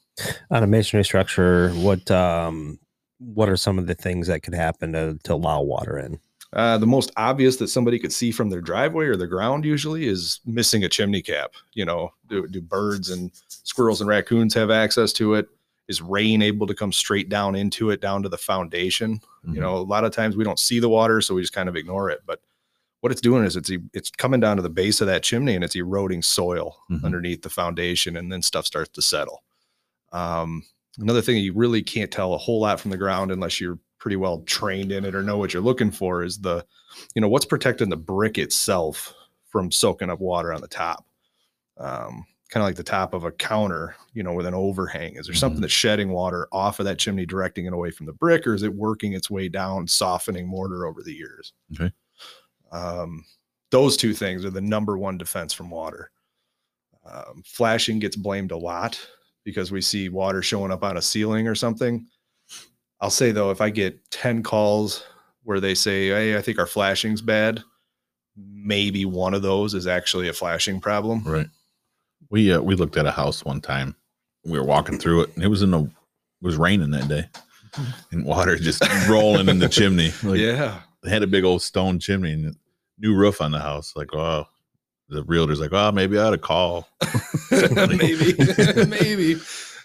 On a masonry structure, what um, what are some of the things that could happen to, to allow water in? Uh, the most obvious that somebody could see from their driveway or the ground usually is missing a chimney cap. You know, do, do birds and squirrels and raccoons have access to it? Is rain able to come straight down into it, down to the foundation? Mhm. You know, a lot of times we don't see the water, so we just kind of ignore it. But what it's doing is it's it's coming down to the base of that chimney and it's eroding soil Mhm. underneath the foundation, and then stuff starts to settle. Um, another thing you really can't tell a whole lot from the ground unless you're pretty well trained in it or know what you're looking for is the, you know, what's protecting the brick itself from soaking up water on the top. Um, kind of like the top of a counter, you know, with an overhang. Is there something Mhm. that's shedding water off of that chimney, directing it away from the brick, or is it working its way down, softening mortar over the years? Okay. Um, those two things are the number one defense from water. Um, flashing gets blamed a lot because we see water showing up on a ceiling or something. I'll say though, if I get 10 calls where they say, Hey, I think our flashing's bad, maybe one of those is actually a flashing problem. Right. We uh, we looked at a house one time. We were walking through it, and it was in the it was raining that day, and water just rolling in the chimney. Like, yeah. They had a big old stone chimney and new roof on the house. Like, oh, the realtor's like, oh, maybe I ought to call. maybe, maybe.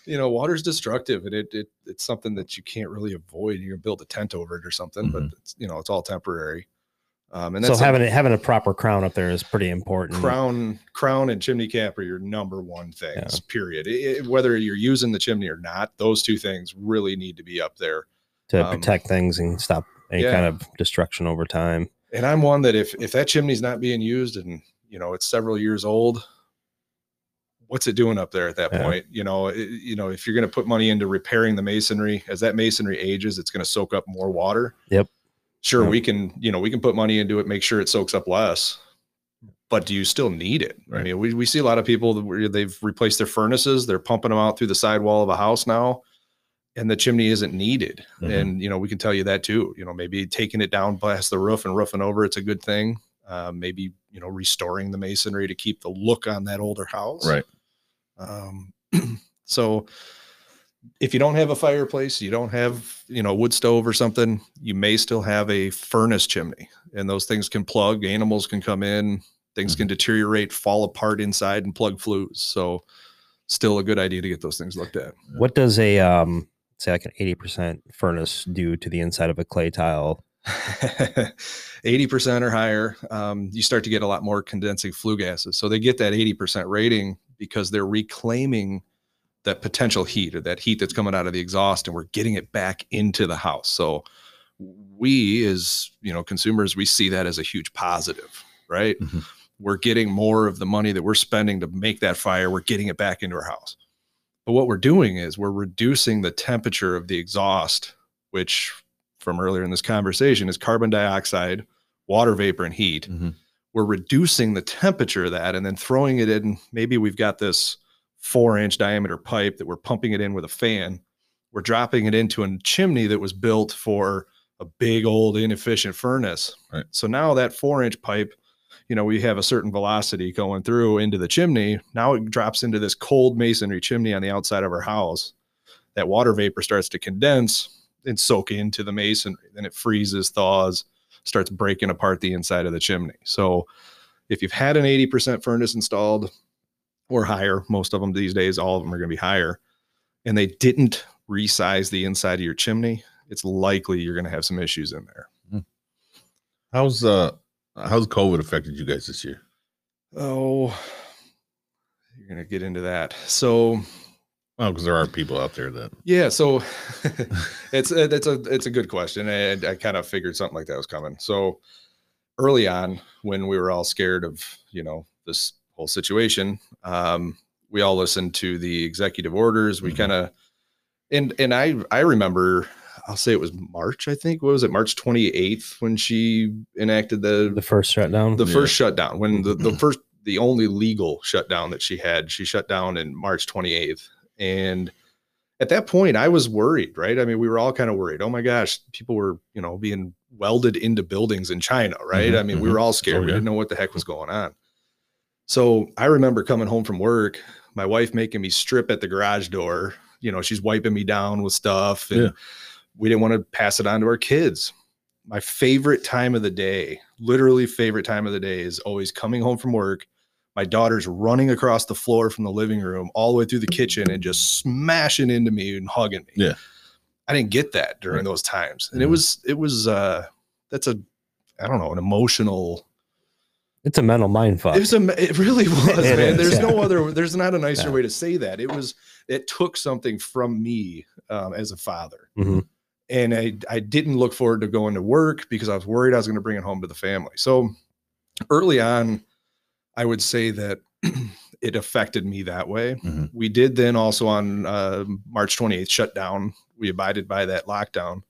You know, water's destructive, and it, it it's something that you can't really avoid. You can build a tent over it or something, but it's, you know, it's all temporary. Um, and so having a, having a proper crown up there is pretty important. crown, crown, and chimney cap are your number one things. Period. It- it- whether you're using the chimney or not, those two things really need to be up there. to um, protect things and stop any yeah. kind of destruction over time. And I'm one that if if that chimney's not being used and you know it's several years old, what's it doing up there at that Yeah. point? You know, it- you know if you're going to put money into repairing the masonry, as that masonry ages, it's going to soak up more water. Yep. Sure, Yep. we can you know we can put money into it, make sure it soaks up less. but do you still need it? I Right. mean, we, we see a lot of people that where they've replaced their furnaces, they're pumping them out through the sidewall of a house now, and the chimney isn't needed. Mhm. And you know, we can tell you that too. You know, maybe taking it down past the roof and roofing over, it's a good thing. Uh, maybe you know, restoring the masonry to keep the look on that older house. Right. Um, so if you don't have a fireplace, you don't have, you know, wood stove or something, you may still have a furnace chimney and those things can plug, animals can come in, things can deteriorate, fall apart inside and plug flues. So still a good idea to get those things looked at. What does a um say like an eighty percent furnace do to the inside of a clay tile? 80% or higher, um, you start to get a lot more condensing flue gases. So they get that 80% rating because they're reclaiming that potential heat or that heat that's coming out of the exhaust and we're getting it back into the house. So we as, you know, consumers, we see that as a huge positive, right? Mhm. We're getting more of the money that we're spending to make that fire, we're getting it back into our house. But what we're doing is we're reducing the temperature of the exhaust, which from earlier in this conversation is carbon dioxide, water vapor, and heat. Mhm. We're reducing the temperature of that and then throwing it in. Maybe we've got this four inch diameter pipe that we're pumping it in with a fan. We're dropping it into a chimney that was built for a big old inefficient furnace. Right. So now that four inch pipe, you know, we have a certain velocity going through into the chimney. Now it drops into this cold masonry chimney on the outside of our house. That water vapor starts to condense and soak into the masonry. Then it freezes, thaws, starts breaking apart the inside of the chimney. So if you've had an 80% furnace installed or higher, most of them these days, all of them are going to be higher, and they didn't resize the inside of your chimney, it's likely you're going to have some issues in there. How's uh how's COVID affected you guys this year? Oh, you're going to get into that. So Well, because there are people out there that Yeah, so it's it's a it's a good question, and I kind of figured something like that was coming. So early on, when we were all scared of you know this whole situation, um, we all listened to the executive orders. We Mhm. kind of and and I I remember I'll say it was March. I think what was it March twenty eighth when she enacted the The first shutdown. the Yeah. first shutdown when the, the first the only legal shutdown that she had she shut down in march 28th and at that point i was worried right i mean we were all kind of worried oh my gosh people were you know being welded into buildings in china right Mhm, i mean we mhm. were all scared Oh, we didn't know what the heck was going on so i remember coming home from work my wife making me strip at the garage door you know she's wiping me down with stuff and Yeah. we didn't want to pass it on to our kids my favorite time of the day, literally favorite time of the day is always coming home from work. My daughter's running across the floor from the living room all the way through the kitchen and just smashing into me and hugging me. Yeah. I didn't get that during those times. And it Mhm. was, it was, uh, that's a, I don't know, an emotional, it's a mental mind fuck. it was a, it really was, It man. is, There's yeah. no other, there's not a nicer Yeah. way to say that. It was, it took something from me um, as a father Mhm. and I, I didn't look forward to going to work because I was worried I was going to bring it home to the family. So early on, I would say that it affected me that way. Mhm. We did then also on uh, March 28th shut down. We abided by that lockdown.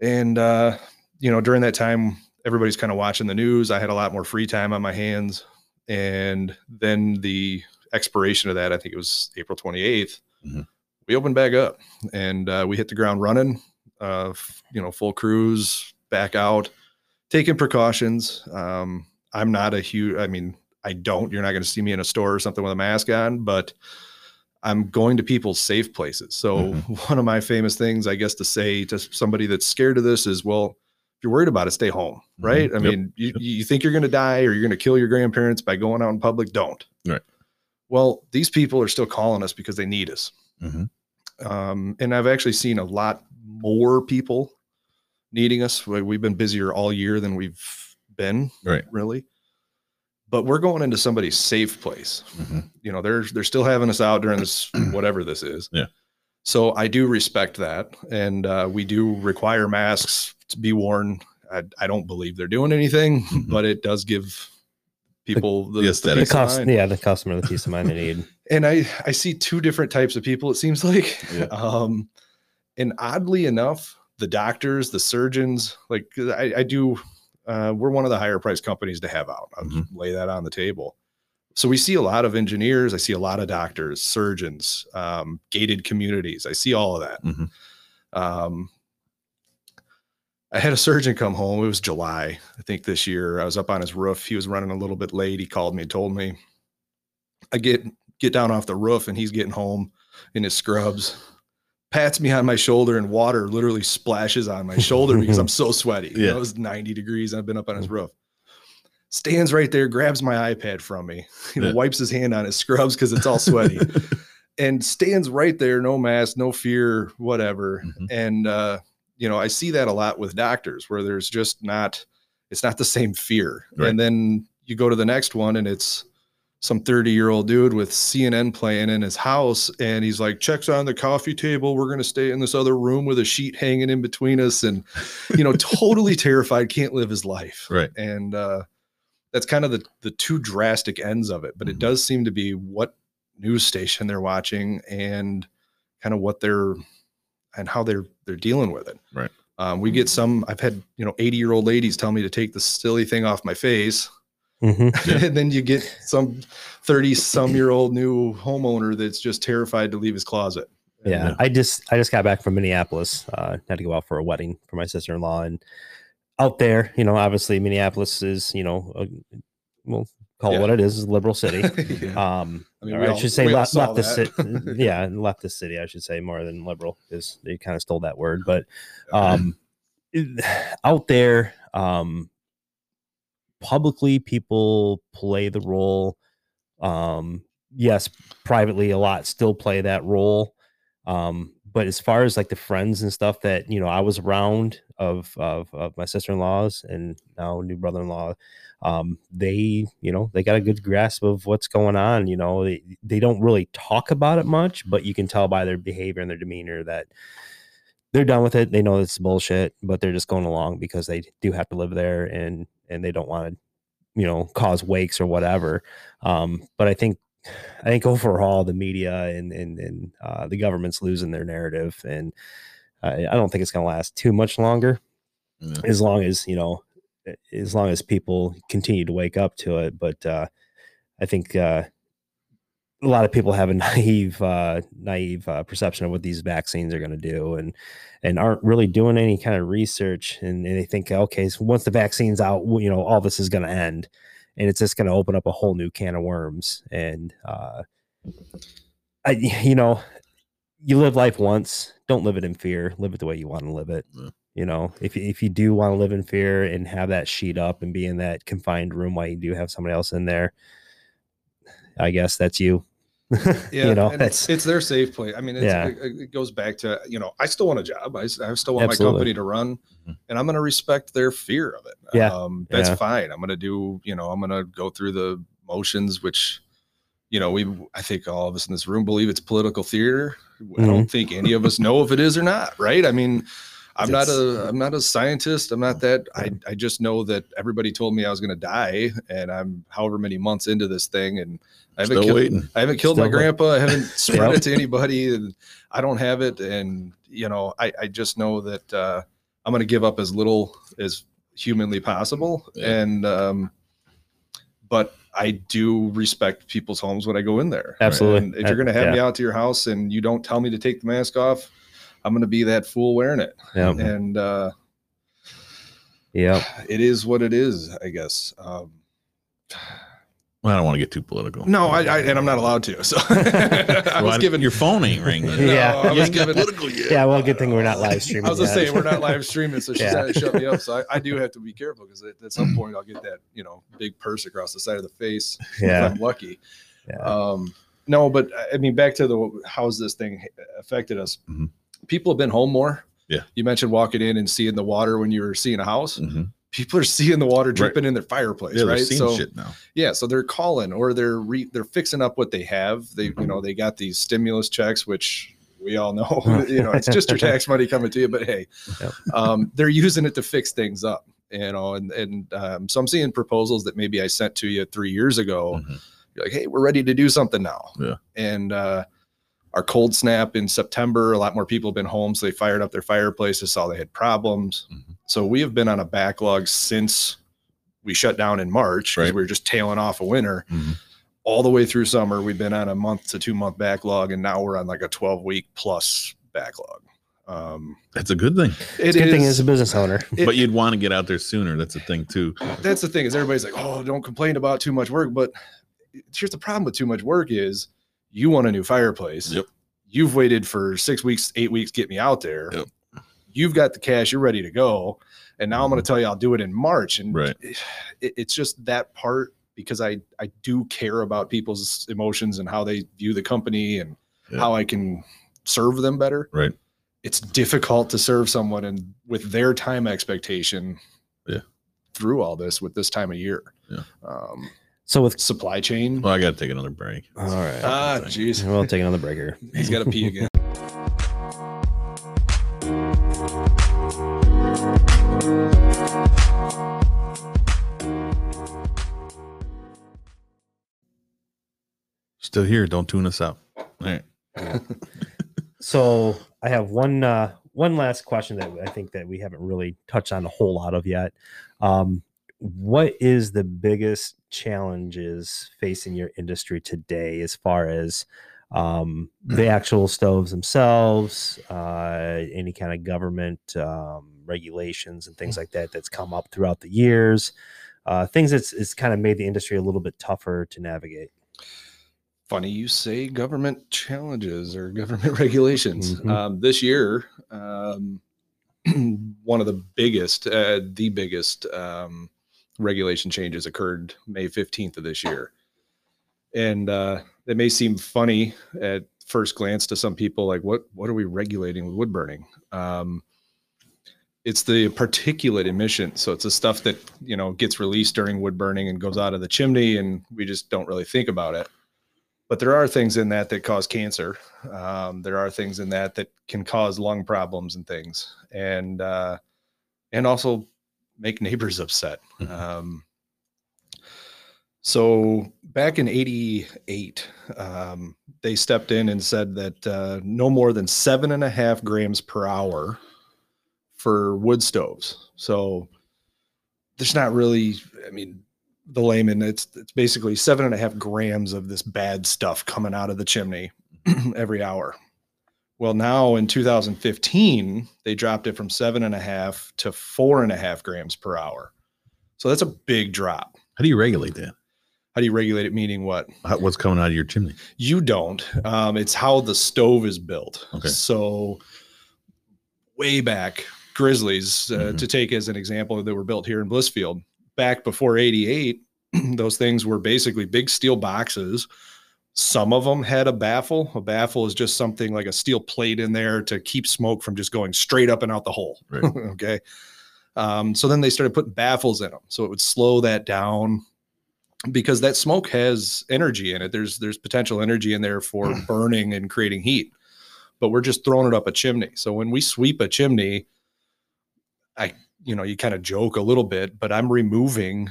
And, uh, you know, during that time, everybody's kind of watching the news. I had a lot more free time on my hands. And then the expiration of that, I think it was April 28th, Mhm. we opened back up and uh, we hit the ground running, uh, f- you know, full cruise back out, taking precautions. Um, I'm not a huge, I mean, I don't, you're not going to see me in a store or something with a mask on, but I'm going to people's safe places. So one of my famous things, I guess, to say to somebody that's scared of this is, well, if you're worried about it, stay home, right? I Yep. mean, you, Yep. you think you're going to die or you're going to kill your grandparents by going out in public, don't. Right. Well, these people are still calling us because they need us. Mhm. Um, and I've actually seen a lot more people needing us. We- We've been busier all year than we've been, Right. really. But we're going into somebody's safe place Mhm. you know they're they're still having us out during this whatever this is Yeah. so i do respect that and uh, we do require masks to be worn i, I don't believe they're doing anything Mhm. but it does give people the, the the aesthetic. the cost, mind. yeah, the customer, the peace of mind they need. and i i see two different types of people it seems like Yeah. um and oddly enough the doctors the surgeons like I, I do uh, we're one of the higher priced companies to have out. I'll just lay that on the table. So we see a lot of engineers. I see a lot of doctors, surgeons, um, gated communities. I see all of that. Mhm. Um, I had a surgeon come home. It was July, I think this year. I was up on his roof. He was running a little bit late. He called me and told me I get get down off the roof and he's getting home in his scrubs. Pats me on my shoulder and water literally splashes on my shoulder because I'm so sweaty. You know, It was 90 degrees. I've been up on his roof. Stands right there, grabs my iPad from me, you know, Yeah. wipes his hand on his scrubs because it's all sweaty and stands right there, no mask, no fear, whatever. Mhm. And uh, you know, I see that a lot with doctors where there's just not it's not the same fear. Right. And then you go to the next one and it's some 30 year old dude with CNN playing in his house and he's like checks on the coffee table we're going to stay in this other room with a sheet hanging in between us and you know totally terrified can't live his life Right. and uh that's kind of the the two drastic ends of it but it Mhm. does seem to be what news station they're watching and kind of what they're and how they're they're dealing with it Right. um, we get some i've had you know 80 year old ladies tell me to take the silly thing off my face Mhm. and then you get some 30 some year old new homeowner that's just terrified to leave his closet Yeah, Yeah. I just I just got back from Minneapolis. Uh, had to go out for a wedding for my sister in law, and out there, you know, obviously Minneapolis is, you know, a, we'll call Yeah. what it is, is liberal city. Yeah. Um, I mean, or I all- should say left, saw left city. yeah, leftist city. I should say more than liberal because they kind of stole that word. But um, out there, um, publicly, people play the role. Um, yes, privately, a lot still play that role. Um, but as far as like the friends and stuff that you know, I was around of of, of my sister in laws and now new brother in law, um, they you know they got a good grasp of what's going on. You know, they they don't really talk about it much, but you can tell by their behavior and their demeanor that they're done with it. They know it's bullshit, but they're just going along because they do have to live there and and they don't want to, you know, cause wakes or whatever. Um, but I think I think overall the media and and and uh, the government's losing their narrative, and I, I don't think it's going to last too much longer. Yeah. As long as you know, as long as people continue to wake up to it. But uh, I think uh, a lot of people have a naive uh, naive uh, perception of what these vaccines are going to do, and and aren't really doing any kind of research. And, and they think, okay, so once the vaccine's out, you know, all this is going to end, and it's just going to open up a whole new can of worms. And uh, I, you know, you live life once. Don't live it in fear. Live it the way you want to live it. Yeah. You know, if you- if you do want to live in fear and have that sheet up and be in that confined room while you do have somebody else in there, I guess that's you. yeah you know, and it's, it's their safe place i mean it's, Yeah. it, it goes back to you know i still want a job i, I still want my company to run Mhm. and i'm going to respect their fear of it Yeah. um, that's Yeah. fine i'm going to do you know i'm going to go through the motions which you know we i think all of us in this room believe it's political theater i Mm-hmm. don't think any of us know if it is or not right i mean i'm not a i'm not a scientist i'm not that i i just know that everybody told me i was going to die and i'm however many months into this thing and i haven't Still killed, waiting. I haven't killed my Still wait- grandpa. I haven't spread it to anybody, and I don't have it. And you know, I, I just know that uh, I'm going to give up as little as humanly possible. Yeah. And um, but I do respect people's homes when I go in there. Absolutely. And if you're going to have Yeah. me out to your house and you don't tell me to take the mask off, I'm going to be that fool wearing it. yeah, And uh, yeah. it is what it is, I guess. Um, Well, I don't want to get too political. no, I, I and I'm not allowed to. So I was Why- given your phone ain't ringing. No, Yeah. I You was ain't given political yet. Yeah, well, good thing we're not live streaming. I was gonna yet. say we're not live streaming, so she's Yeah. had to shut me up. So I, I do have to be careful because at, at some point I'll get that you know big purse across the side of the face if yeah, I'm lucky. yeah. Um, no, but I mean back to the how's this thing affected us? Mhm. People have been home more. Yeah. You mentioned walking in and seeing the water when you were seeing a house. Mhm. People are seeing the water Right. dripping in their fireplace, Yeah, right? So shit now. yeah, so they're calling or they're re, they're fixing up what they have. They you know they got these stimulus checks, which we all know you know it's just your tax money coming to you. But hey, Yep. um, they're using it to fix things up, you know. And and um, so I'm seeing proposals that maybe I sent to you three years ago. Mhm. You're like, hey, we're ready to do something now. Yeah. And uh, our cold snap in September, a lot more people have been home, so they fired up their fireplaces, saw they had problems. Mhm. So we have been on a backlog since we shut down in March because Right. we were just tailing off a winter Mhm. all the way through summer. We've been on a month to two month backlog, and now we're on like a 12 week plus backlog. Um, That's a good thing. it Good thing as a business owner. it- but you'd want to get out there sooner. That's the thing too. that's the thing is everybody's like, oh, don't complain about too much work. But here's the problem with too much work is you want a new fireplace. Yep. You've waited for six weeks, eight weeks, to get me out there. Yep. You've got the cash, you're ready to go. And now I'm going to tell you I'll do it in March. And Right. it, it's just that part because I, I do care about people's emotions and how they view the company and Yeah. how I can serve them better. Right. It's difficult to serve someone and with their time expectation Yeah. through all this with this time of year. Yeah. Um, So with supply chain. Well, I got to take another break. all right, Ah, jeez. we'll take another break here. He's got to pee again. Still here. Don't tune us out. All right. So I have one uh, one last question that I think that we haven't really touched on a whole lot of yet. Um, what is the biggest challenges facing your industry today as far as um, the actual stoves themselves, uh, any kind of government um, regulations and things like that that's come up throughout the years, uh, things that's it's kind of made the industry a little bit tougher to navigate. Funny you say government challenges or government regulations. Mhm. Um, this year, um, one of the biggest, uh, the biggest um, regulation changes occurred May 15th of this year. And uh, it may seem funny at first glance to some people, like, what, what are we regulating with wood burning? Um, it's the particulate emission. So it's the stuff that, you know, gets released during wood burning and goes out of the chimney, and we just don't really think about it but there are things in that that cause cancer. Um, there are things in that that can cause lung problems and things, and uh, and also make neighbors upset. Mhm. Um, so back in '88, um, they stepped in and said that uh, no more than seven and a half grams per hour for wood stoves. So there's not really, I mean, the layman, it's it's basically seven and a half grams of this bad stuff coming out of the chimney every hour. Well, now in 2015, they dropped it from seven and a half to four and a half grams per hour. So that's a big drop. How do you regulate that? How do you regulate it? Meaning what? How, what's coming out of your chimney? You don't. Um, it's how the stove is built. Okay. So, way back, Grizzlies, uh, Mhm. to take as an example, that were built here in Blissfield. Back before 88, those things were basically big steel boxes. Some of them had a baffle. A baffle is just something like a steel plate in there to keep smoke from just going straight up and out the hole. Right. okay. Um, so then they started putting baffles in them. So it would slow that down because that smoke has energy in it. There's there's potential energy in there for burning and creating heat. But we're just throwing it up a chimney. So when we sweep a chimney, I you know, you kind of joke a little bit, but I'm removing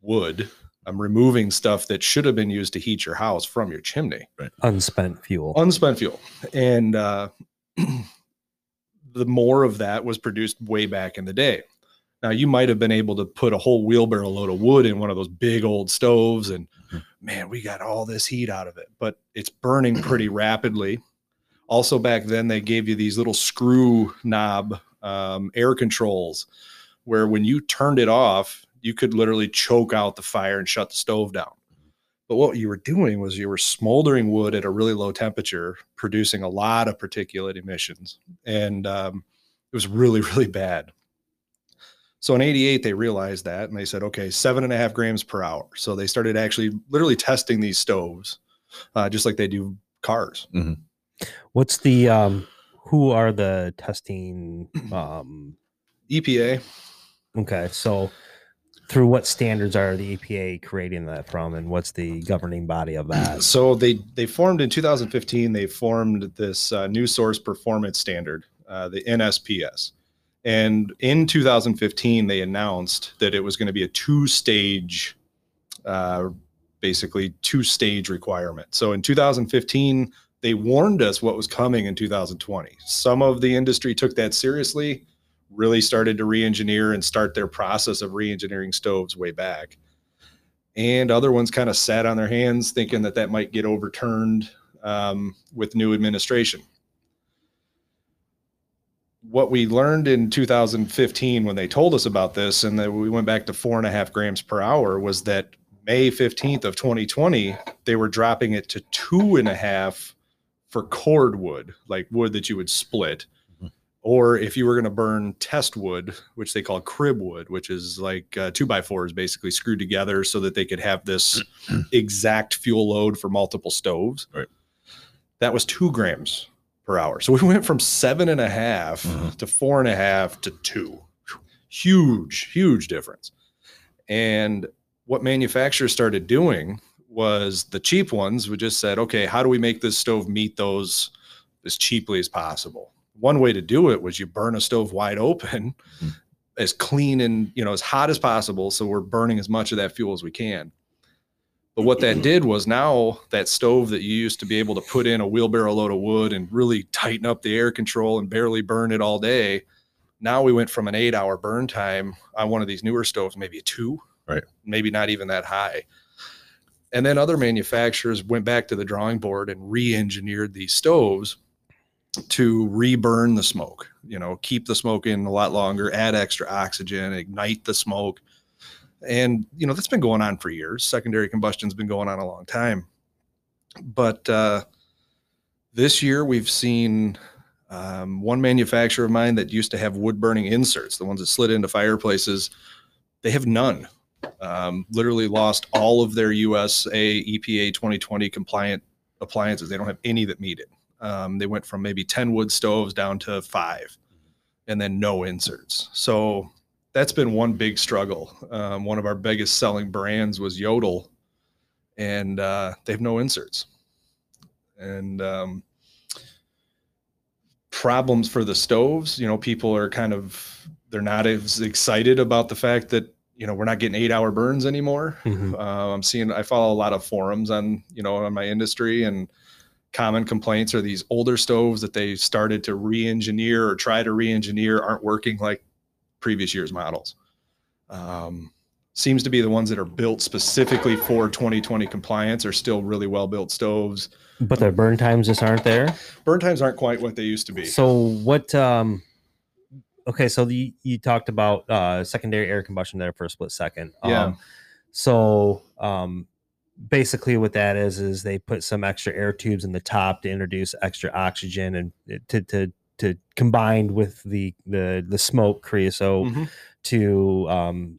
wood. I'm removing stuff that should have been used to heat your house from your chimney. Unspent fuel. unspent fuel. And uh, the more of that was produced way back in the day. Now you might have been able to put a whole wheelbarrow load of wood in one of those big old stoves and Mhm. man we got all this heat out of it. But it's burning pretty rapidly. Also back then they gave you these little screw knob um, air controls where when you turned it off you could literally choke out the fire and shut the stove down but what you were doing was you were smoldering wood at a really low temperature, producing a lot of particulate emissions. And um, it was really, really bad. So in 88, they realized that and they said, okay, seven and a half grams per hour. So they started actually literally testing these stoves, uh, just like they do cars. What's the um who are the testing um EPA, okay, so through what standards are the EPA creating that from and what's the governing body of that? So they they formed in 2015. They formed this uh, new source performance standard, uh, the NSPS, and in 2015 they announced that it was going to be a two stage, uh, basically two stage requirement. So in 2015 they warned us what was coming in 2020. Some of the industry took that seriously, really started to re-engineer and start their process of re-engineering stoves way back. And other ones kind of sat on their hands, thinking that that might get overturned um, with new administration. What we learned in 2015 when they told us about this, and that we went back to four and a half grams per hour, was that May 15th of 2020, they were dropping it to two and a half for cord wood, like wood that you would split. Or if you were going to burn test wood, which they call crib wood, which is like uh, two by fours basically screwed together so that they could have this exact fuel load for multiple stoves. Right. That was two grams per hour. So we went from seven and a half Mhm. to four and a half to two. Huge, huge difference. And what manufacturers started doing was the cheap ones would just said, okay, how do we make this stove meet those as cheaply as possible? One way to do it was you burn a stove wide open, Mhm. as clean and you know as hot as possible, so we're burning as much of that fuel as we can. But what that did was now that stove that you used to be able to put in a wheelbarrow load of wood and really tighten up the air control and barely burn it all day. Now we went from an eight hour burn time on one of these newer stoves, maybe a two, Right. Maybe not even that high. And then other manufacturers went back to the drawing board and re-engineered these stoves to reburn the smoke, you know, keep the smoke in a lot longer, add extra oxygen, ignite the smoke. And, you know, that's been going on for years. Secondary combustion's been going on a long time. But uh, this year we've seen um, one manufacturer of mine that used to have wood burning inserts, the ones that slid into fireplaces, they have none. Um, literally lost all of their USA EPA 2020 compliant appliances. They don't have any that meet it. Um, they went from maybe 10 wood stoves down to five and then no inserts. So that's been one big struggle. Um, one of our biggest selling brands was Jøtul, and uh, they have no inserts. And um, problems for the stoves, you know, people are kind of they're not as excited about the fact that you know we're not getting eight hour burns anymore. Mhm. Uh, I'm seeing I follow a lot of forums on you know on my industry and common complaints are these older stoves that they started to re-engineer or try to re-engineer aren't working like previous year's models. Um, seems to be the ones that are built specifically for 2020 compliance are still really well built stoves. But their burn times just aren't there. Burn times aren't quite what they used to be. So what? Um, okay, so the, you talked about uh, secondary air combustion there for a split second. Yeah. Um, so um, basically, what that is is they put some extra air tubes in the top to introduce extra oxygen and to to to combined with the the the smoke creosote Mhm. to um,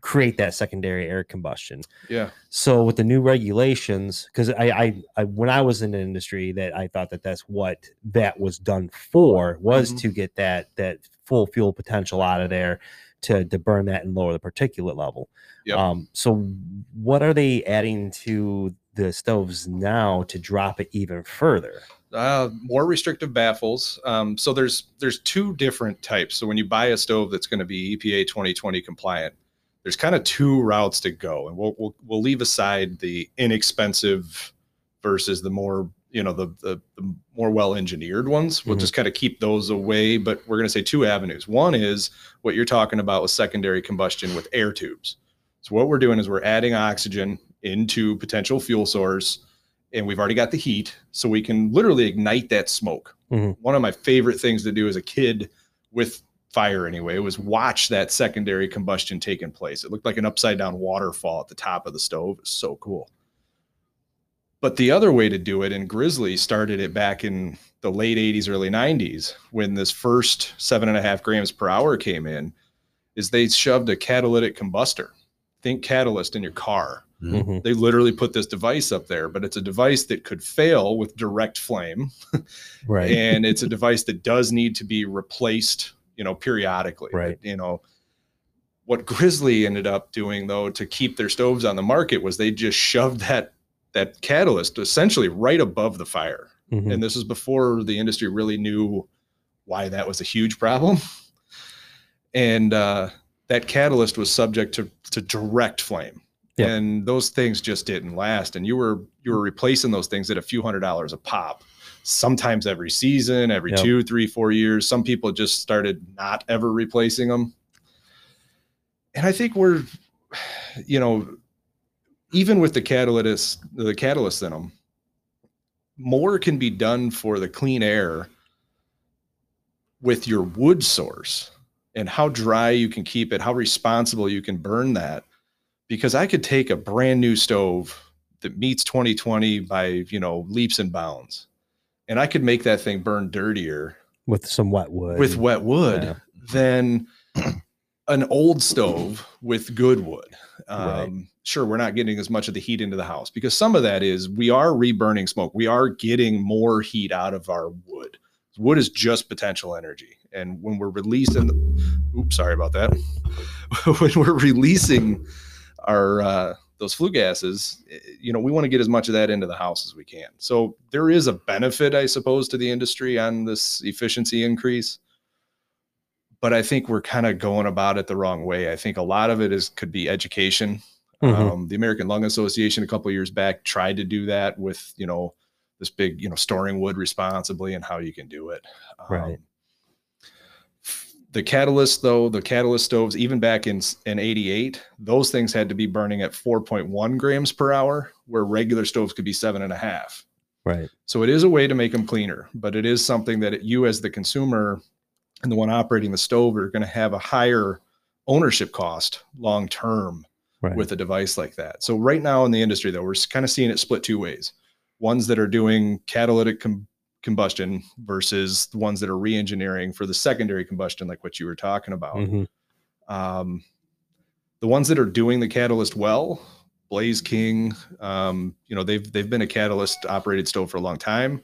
create that secondary air combustion. Yeah. So with the new regulations, because I, I, I, when I was in the industry, that I thought that that's what that was done for was Mhm. to get that that full fuel potential out of there to to burn that and lower the particulate level. Yep. Um, so what are they adding to the stoves now to drop it even further? Uh, more restrictive baffles. Um, so there's there's two different types. So when you buy a stove that's going to be EPA 2020 compliant, there's kind of two routes to go, and we'll we'll, we'll leave aside the inexpensive versus the more you know the the, the more well engineered ones. We'll Mhm. just kind of keep those away. But we're going to say two avenues. One is what you're talking about with secondary combustion with air tubes. So what we're doing is we're adding oxygen into potential fuel source and we've already got the heat, so we can literally ignite that smoke. Mhm. One of my favorite things to do as a kid with fire, anyway, was watch that secondary combustion taking place. It looked like an upside down waterfall at the top of the stove. So cool. But the other way to do it, and Grizzly started it back in the late 80s, early 90s, when this first seven and a half grams per hour came in, is they shoved a catalytic combustor. Think catalyst in your car Mhm. Mhm. they literally put this device up there, but it's a device that could fail with direct flame, Right. and it's a device that does need to be replaced, you know, periodically. Right. You know, what Grizzly ended up doing though to keep their stoves on the market was they just shoved that that catalyst essentially right above the fire, Mhm. and this is before the industry really knew why that was a huge problem. And uh, that catalyst was subject to to direct flame Yep. and those things just didn't last and you were you were replacing those things at a few hundred dollars a pop sometimes every season, every Yep. two, three, four years. Some people just started not ever replacing them. And I think we're, you know, even with the catalyst, the catalyst in them, more can be done for the clean air with your wood source and how dry you can keep it, how responsible you can burn that. Because I could take a brand new stove that meets 2020 by, you know, leaps and bounds, and I could make that thing burn dirtier with some wet wood. with wet wood Yeah. than an old stove with good wood. Um, Right. Sure, we're not getting as much of the heat into the house because some of that is we are reburning smoke. We are getting more heat out of our wood. Wood is just potential energy. And when we're releasing, oops, sorry about that. when we're releasing our, uh, those flue gases, eh, you know, we want to get as much of that into the house as we can. So there is a benefit, I suppose, to the industry on this efficiency increase but I think we're kind of going about it the wrong way. I think a lot of it is could be education. Mhm. Um, the American Lung Association a couple of years back tried to do that with you know this big you know storing wood responsibly and how you can do it. Right. The catalyst though, the catalyst stoves, even back in in '88, those things had to be burning at 4.1 grams per hour, where regular stoves could be seven and a half. right. So it is a way to make them cleaner, but it is something that you, as the consumer and the one operating the stove, are going to have a higher ownership cost long term Right. with a device like that. So right now in the industry, though, we're kind of seeing it split two ways: ones that are doing catalytic com- combustion versus the ones that are re-engineering for the secondary combustion, like what you were talking about. Mhm. Um, the ones that are doing the catalyst well, Blaze King, um, you know, they've they've been a catalyst operated stove for a long time.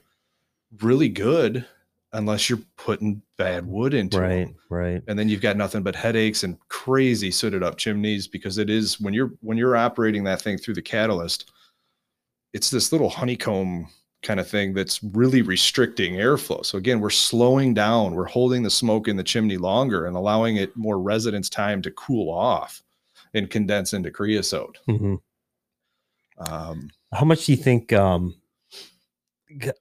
Really good, unless you're putting bad wood into it. Right. them. Right. And then you've got nothing but headaches and crazy sooted up chimneys because it is when you're when you're operating that thing through the catalyst, it's this little honeycomb kind of thing that's really restricting airflow. So again, we're slowing down, we're holding the smoke in the chimney longer and allowing it more residence time to cool off and condense into creosote. Mhm. Um, How much do you think? Um,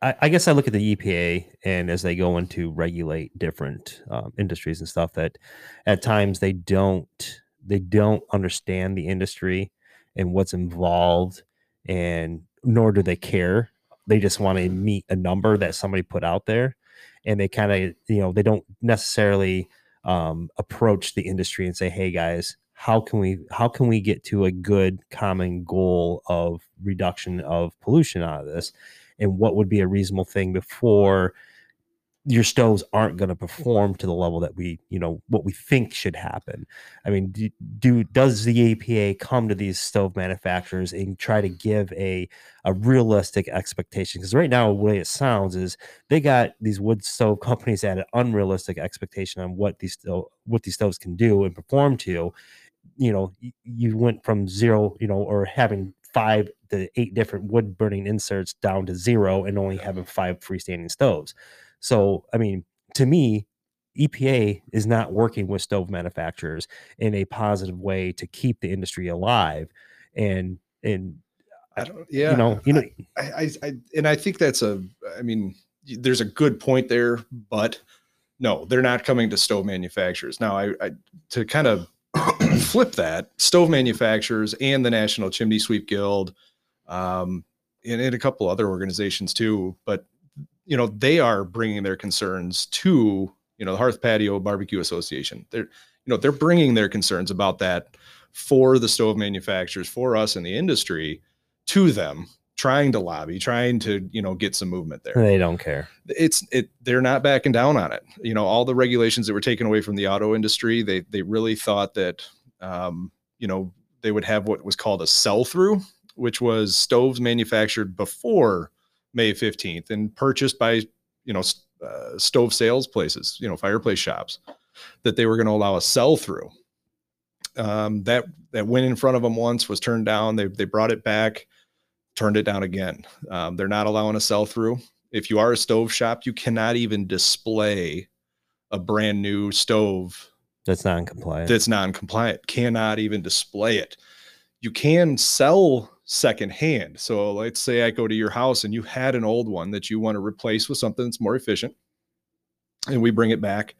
I, I guess I look at the EPA and as they go into regulate different um, industries and stuff, that at times they don't they don't understand the industry and what's involved, and nor do they care. They just want to meet a number that somebody put out there, and they kind of you know they don't necessarily um, approach the industry and say, "Hey guys, how can we how can we get to a good common goal of reduction of pollution out of this, and what would be a reasonable thing before your stoves aren't going to perform to the level that we you know what we think should happen. I mean do, do does the EPA come to these stove manufacturers and try to give a a realistic expectation? Because right now the way it sounds is they got these wood stove companies at an unrealistic expectation on what these what these stoves can do and perform to. You know you went from zero you know or having five to eight different wood burning inserts down to zero and only having five freestanding stoves so i mean to me epa is not working with stove manufacturers in a positive way to keep the industry alive and and uh, I don't, yeah, you know you know I, I, I, and I think that's a, I mean, there's a good point there, but no, they're not coming to stove manufacturers. Now, I, I to kind of flip that, stove manufacturers and the National Chimney Sweep Guild, um, and, and a couple other organizations too, but you know, they are bringing their concerns to, you know, the Hearth Patio Barbecue Association. They're, you know, they're bringing their concerns about that for the stove manufacturers, for us in the industry, to them, trying to lobby, trying to, you know, get some movement there. They don't care. It's it they're not backing down on it. You know all the regulations that were taken away from the auto industry they they really thought that um you know they would have what was called a sell through which was stoves manufactured before may 15th and purchased by you know uh, stove sales places you know fireplace shops that they were going to allow a sell through um that that went in front of them once was turned down. They they brought it back turned it down again um, they're not allowing a sell through if you are a stove shop, you cannot even display a brand new stove that's non-compliant that's non-compliant. Cannot even display it. You can sell secondhand. So let's say I go to your house and you had an old one that you want to replace with something that's more efficient, and we bring it back.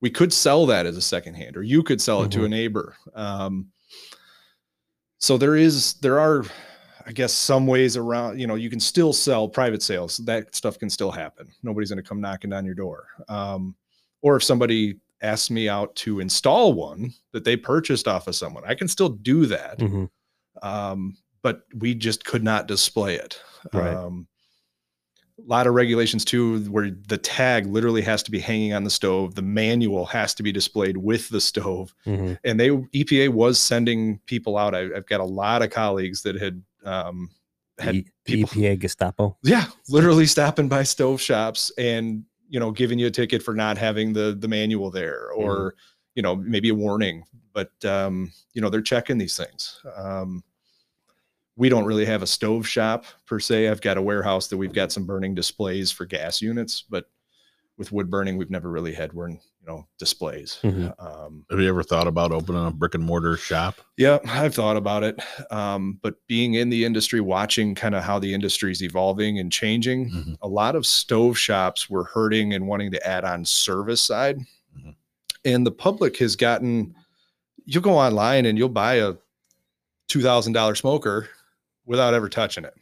We could sell that as a secondhand, or you could sell it to a neighbor. Um, so there is there are i guess some ways around you know you can still sell private sales that stuff can still happen nobody's going to come knocking on your door um, or if somebody asks me out to install one that they purchased off of someone i can still do that Mhm. um, but we just could not display it Right. um, a lot of regulations too where the tag literally has to be hanging on the stove the manual has to be displayed with the stove Mhm. and they EPA was sending people out. I, I've got a lot of colleagues that had um, had E- people, EPA Gestapo. yeah, literally stopping by stove shops and you know giving you a ticket for not having the the manual there, or you know maybe a warning. But um, you know they're checking these things. Um, we don't really have a stove shop per se. I've got a warehouse that we've got some burning displays for gas units, but with wood burning, we've never really had burn, you know, displays. Mhm. Um, Have you ever thought about opening a brick and mortar shop? yeah, I've thought about it. Um, but being in the industry, watching kind of how the industry is evolving and changing, Mhm. a lot of stove shops were hurting and wanting to add on service side. Mhm. And the public has gotten, you'll go online and you'll buy a $2,000 smoker without ever touching it.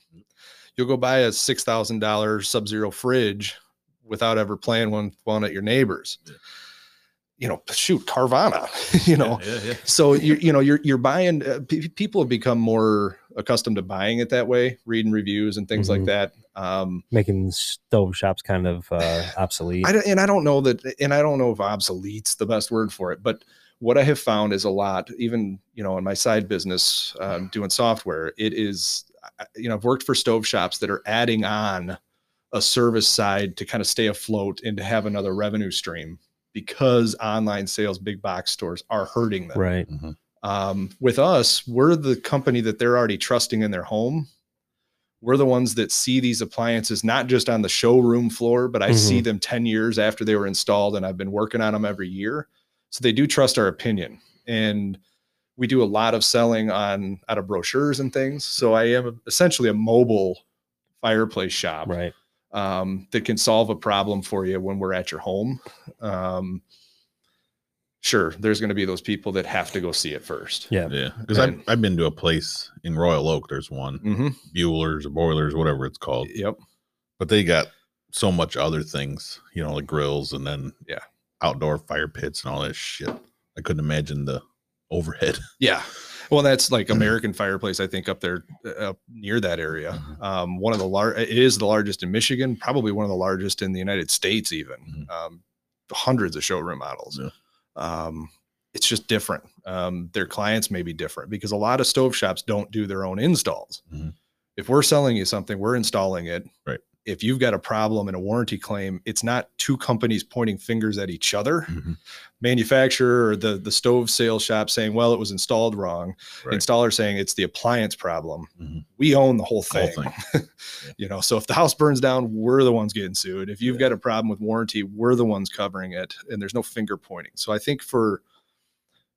You'll go buy a $6,000 sub zero fridge without ever playing one, one at your neighbor's. Yeah. You know, shoot, Carvana, you know, yeah, yeah. so you you know you're you're buying uh, pe- people have become more accustomed to buying it that way reading reviews and things like Mhm. that um Making stove shops kind of uh, obsolete. I don't, and I don't know that and I don't know if obsolete's the best word for it but what I have found is a lot even you know in my side business um, doing software it is you know I've worked for stove shops that are adding on a service side to kind of stay afloat and to have another revenue stream because online sales big box stores are hurting them right. Mhm. um, with us, we're the company that they're already trusting in their home. We're the ones that see these appliances not just on the showroom floor, but I see them 10 years after they were installed and I've been working on them every year. So they do trust our opinion. And we do a lot of selling on out of brochures and things. So I am essentially a mobile fireplace shop Right. Um, that can solve a problem for you when we're at your home. Um, sure, there's going to be those people that have to go see it first. Yeah. Yeah, because I've, I've been to a place in Royal Oak. There's one hmm Bueller's or Boilers, whatever it's called, Yep. but they got so much other things, you know, like grills and then Yeah. outdoor fire pits and all that shit. I couldn't imagine the overhead. Yeah. Well, that's like American Fireplace, I think, up there uh, up near that area. Mhm. Um, one of the large, it is the largest in Michigan, probably one of the largest in the United States, even. Mhm. Um, hundreds of showroom models. Yeah. Um, it's just different. Um, their clients may be different because a lot of stove shops don't do their own installs. Mhm. If we're selling you something, we're installing it. Right. If you've got a problem and a warranty claim, it's not two companies pointing fingers at each other Mhm. manufacturer or the the stove sales shop saying, "Well, it was installed wrong." Right. Installer saying it's the appliance problem. Mhm. We own the whole Whole thing. thing. you know, so if the house burns down, we're the ones getting sued. If you've Yeah. got a problem with warranty, we're the ones covering it, and there's no finger pointing. So I think for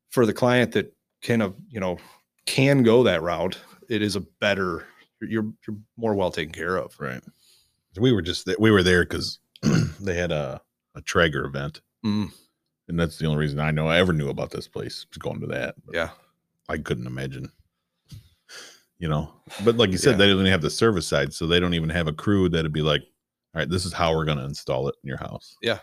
for the client that kind of you know can go that route, it is a better. You're you're more well taken care of. Right. We were just we were there because they had a a Traeger event, Mm, and that's the only reason I know I ever knew about this place was going to that. But yeah. I couldn't imagine. You know, but like you said, Yeah. they don't even have the service side, so they don't even have a crew that'd be like, "All right, this is how we're going to install it in your house." Yeah.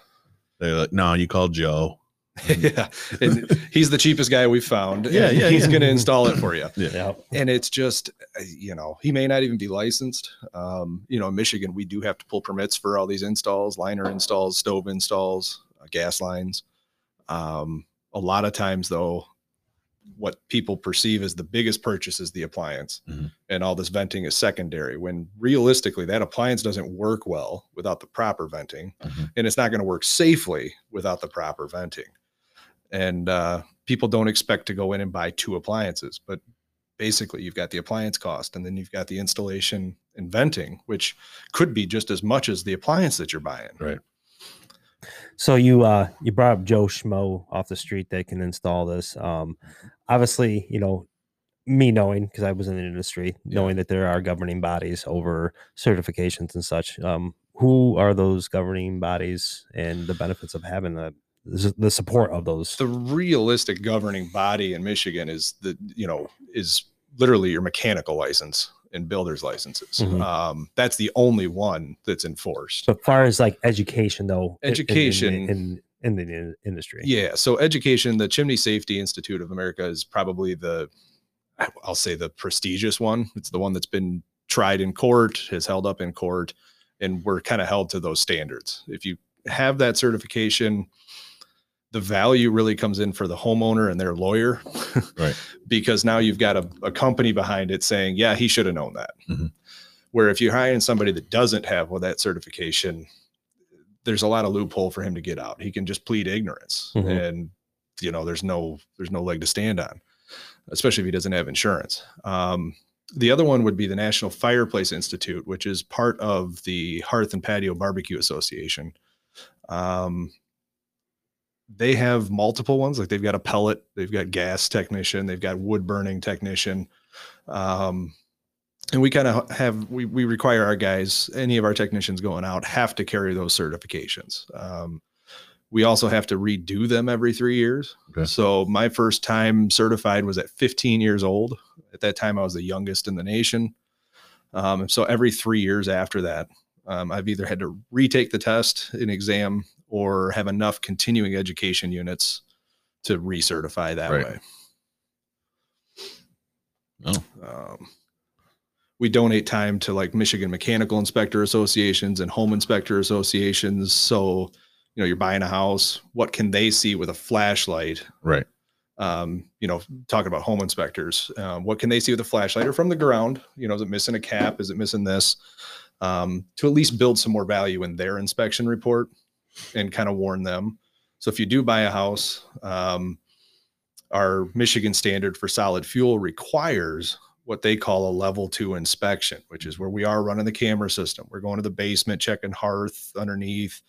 They're like, "No, you call Joe." yeah, and he's the cheapest guy we found. Yeah, yeah, he's yeah. going to install it for you. Yeah. Yeah. and it's just uh, you know he may not even be licensed um, you know in michigan we do have to pull permits for all these installs liner installs stove installs uh, gas lines um, a lot of times though what people perceive as the biggest purchase is the appliance Mhm. and all this venting is secondary when realistically that appliance doesn't work well without the proper venting Mhm. and it's not going to work safely without the proper venting and uh, people don't expect to go in and buy two appliances but basically you've got the appliance cost and then you've got the installation and venting which could be just as much as the appliance that you're buying Right. So you uh you brought up Joe Schmo off the street that can install this. Um obviously, you know, me knowing because I was in the industry, knowing that there are governing bodies over certifications and such. Um, who are those governing bodies and the benefits of having the the support of those? The realistic governing body in Michigan is the you know is literally your mechanical license and builder's licenses. Mhm. Um, that's the only one that's enforced. But far as like education though, in- in- in- Education- in, in, the industry. Yeah. So education, the Chimney Safety Institute of America is probably the, I'll say the prestigious one. It's the one that's been tried in court, has held up in court, and we're kind of held to those standards. If you have that certification, the value really comes in for the homeowner and their lawyer. Right. because now you've got a, a company behind it saying, yeah, he should have known that. Mhm. Where if you're hiring somebody that doesn't have well, that certification, there's a lot of loophole for him to get out. He can just plead ignorance Mhm. and you know, there's no there's no leg to stand on, especially if he doesn't have insurance. Um, the other one would be the National Fireplace Institute, which is part of the Hearth and Patio Barbecue Association. Um, they have multiple ones, like they've got a pellet, they've got gas technician, they've got wood burning technician. Um, and we kind of have we we require our guys, any of our technicians going out, have to carry those certifications. Um, we also have to redo them every three years. Okay. So my first time certified was at 15 years old. At that time, I was the youngest in the nation. Um, so every three years after that, um, I've either had to retake the test, an exam, or have enough continuing education units to recertify that Right. way. Oh. Um, we donate time to like Michigan Mechanical Inspector Associations and Home Inspector Associations. So, you know, you're buying a house, what can they see with a flashlight? Right. Um, you know, talking about home inspectors, um, what can they see with a flashlight or from the ground? You know, is it missing a cap? Is it missing this? Um, to at least build some more value in their inspection report and kind of warn them. So if you do buy a house, um, our Michigan standard for solid fuel requires what they call a level two inspection, which is where we are running the camera system. We're going to the basement, checking hearth underneath,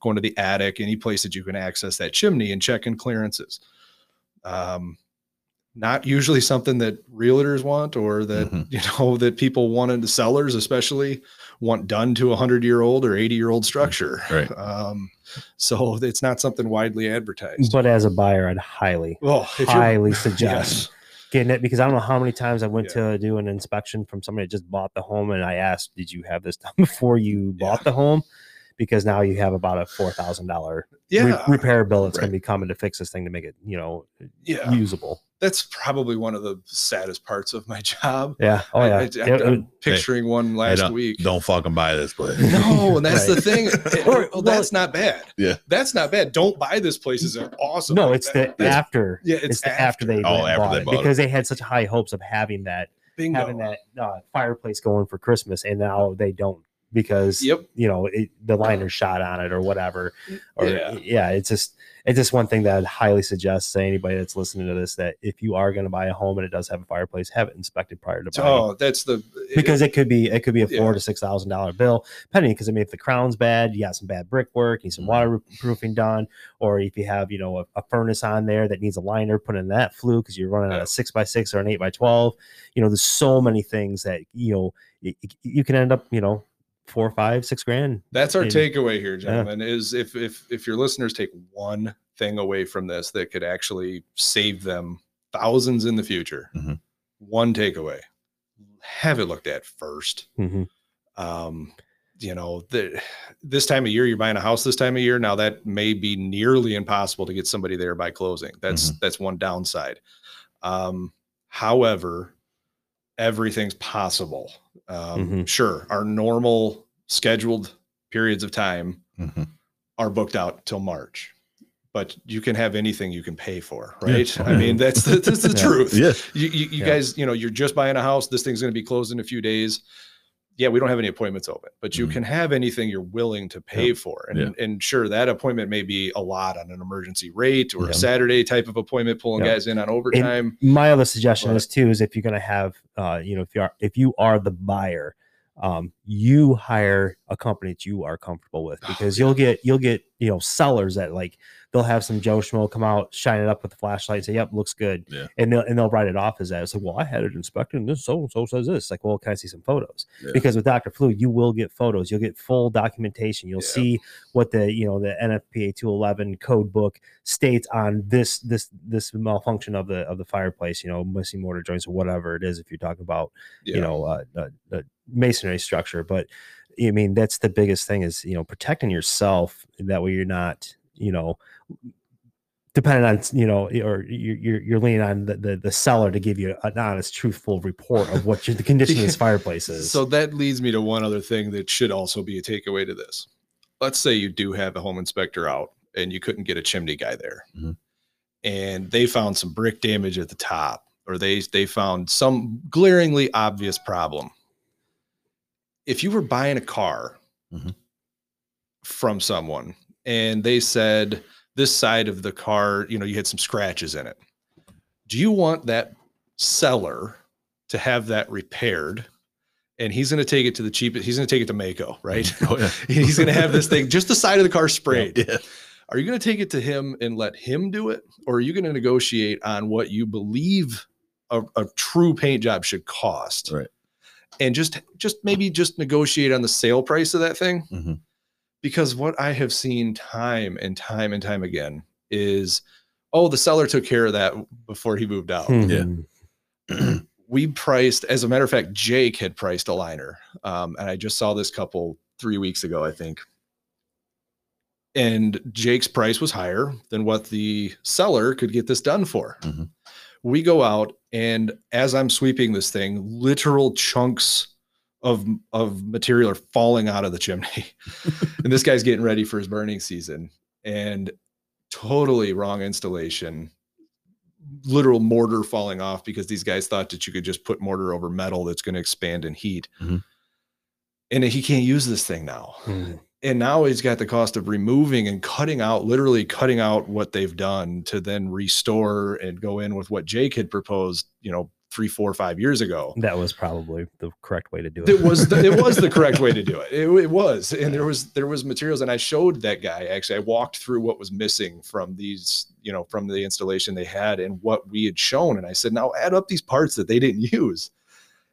going to the attic, any place that you can access that chimney and checking clearances. Um, not usually something that realtors want or that Mhm. you know that people want into sellers especially want done to a hundred year old or 80 year old structure Right. um so it's not something widely advertised But as a buyer, I'd highly, well highly suggest yes getting it because I don't know how many times I went Yeah. to do an inspection from somebody that just bought the home and I asked, "Did you have this done before you bought the home?" Because now you have about a four thousand dollar yeah repair bill that's going to be coming to fix this thing to make it, you know, yeah usable. That's probably one of the saddest parts of my job Yeah. Oh I- yeah. I, Yeah, am picturing one Hey, last don't, week Don't fucking buy this place. no and that's the Right. thing Or- well, well- that's not bad Yeah. that's not bad don't buy this place is awesome no, Like it's that- the that's after. yeah, it's, it's the after, they Oh, after bought they it bought it. because they had such high hopes of having that bingo. having that uh, fireplace going for Christmas, and now they don't because yep you know it, the liner shot on it or whatever. Or Yeah. yeah. it's just it's just one thing that I'd highly suggest to anybody that's listening to this that if you are going to buy a home and it does have a fireplace, have it inspected prior to buying. oh that's the because it could be it could be a four Yeah. to six thousand dollar bill, depending. Because I mean, if the crown's bad, you got some bad brickwork, you need some Mhm. waterproofing done, or if you have you know a, a furnace on there that needs a liner put in that flue because you're running Yeah. a six by six or an eight by twelve, you know, there's so many things that you know y- y- you can end up you know four, five, six grand. That's our And- takeaway here, gentlemen. Is if if if your listeners take one thing away from this that could actually save them thousands in the future, Mhm. one takeaway: have it looked at first. Mhm. Um, you know, the, this time of year, you're buying a house this time of year. Now that may be nearly impossible to get somebody there by closing. That's that's one downside. Um, however, everything's possible. Um, Mhm. Sure, our normal scheduled periods of time Mhm. are booked out till March, but you can have anything you can pay for, Yeah. right? I mean, that's the, that's the Yeah. truth. Yeah. You, you, you Yeah. guys, you know, you're just buying a house. This thing's going to be closed in a few days. Yeah, we don't have any appointments open, but you Mhm. can have anything you're willing to pay for. And, Yeah. and sure, that appointment may be a lot on an emergency rate or Yeah. a Saturday type of appointment, pulling Yeah. guys in on overtime. My other suggestion But- is too is if you're going to have, uh, you know, if you are if you are the buyer, um, you hire a company that you are comfortable with because you'll get you'll get you know sellers that like they'll have some Joe Schmo come out, shine it up with the flashlight, and say, "Yep, looks good," Yeah. and they'll and they'll write it off as that. It's like, well, I had it inspected, and this so and so says this. Like, well, can I see some photos? Yeah. Because with Doctor Flue, you will get photos, you'll get full documentation, you'll Yeah. see what the you know the NFPA 211 code book states on this this this malfunction of the of the fireplace. You know, missing mortar joints or whatever it is. If you're talking about you know uh, uh, uh, masonry structure but i mean that's the biggest thing is you know protecting yourself that way you're not you know depending on you know or you're you're, leaning on the, the the seller to give you an honest truthful report of what your, the condition of this fireplace is So that leads me to one other thing that should also be a takeaway to this. Let's say you do have a home inspector out and you couldn't get a chimney guy there. Mhm. And they found some brick damage at the top or they they found some glaringly obvious problem. If you were buying a car Mhm. from someone and they said this side of the car, you know, you had some scratches in it. Do you want that seller to have that repaired and he's going to take it to the cheapest he's going to take it to Maaco, right? Oh, yeah. he's going to have this thing just the side of the car sprayed. Yeah. Are you going to take it to him and let him do it or are you going to negotiate on what you believe a, a true paint job should cost? Right. And just just maybe just negotiate on the sale price of that thing Mhm. Because what I have seen time and time and time again is oh the seller took care of that before he moved out Mhm. we priced as a matter of fact jake had priced a liner um, and i just saw this couple three weeks ago i think and jake's price was higher than what the seller could get this done for Mhm. we go out and as i'm sweeping this thing literal chunks of of material are falling out of the chimney. And this guy's getting ready for his burning season. And totally wrong installation. Literal mortar falling off because these guys thought that you could just put mortar over metal that's going to expand in heat. Mhm. and he can't use this thing now. Mhm. and now he's got the cost of removing and cutting out literally cutting out what they've done to then restore and go in with what jake had proposed you know three four five years ago that was probably the correct way to do it it was the, it was the correct way to do it. it. It was, and there was there was materials, and I showed that guy actually. I walked through what was missing from these, you know, from the installation they had and what we had shown, and I said, now add up these parts that they didn't use,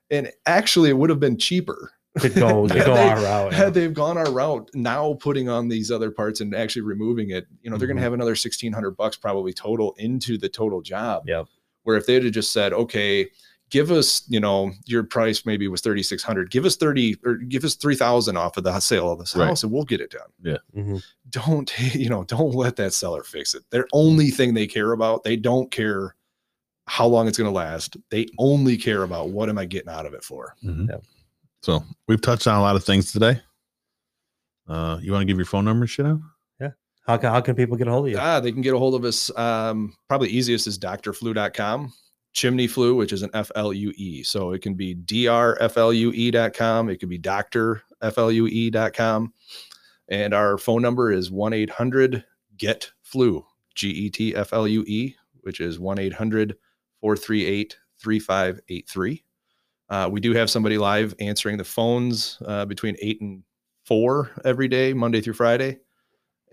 and actually it would have been cheaper to go to go they- our route had they've gone our route. Now putting on these other parts and actually removing it, you know, they're going to mm-hmm. have another sixteen hundred bucks probably total into the total job Yep. Where if they'd have just said, okay, give us, you know, your price maybe was 3,600, give us 30 or give us 3,000 off of the sale of this Right. house and we'll get it done. Mhm. Don't, you know, don't let that seller fix it. Their only thing they care about, they don't care how long it's going to last. They only care about what am I getting out of it for? Mhm. Yep. So we've touched on a lot of things today. Uh, you want to give your phone number and shit out? How can how can people get a hold of you Ah, they can get a hold of us. Um, probably easiest is drflu.com. chimney flue, which is an F L U E. So it can be drflue.com. It could be drflue.com. And our phone number is 1 800 GET FLUE, G E T F L U E, which is 1 800 438 3583. Uh, we do have somebody live answering the phones uh, between 8 and 4 every day, Monday through Friday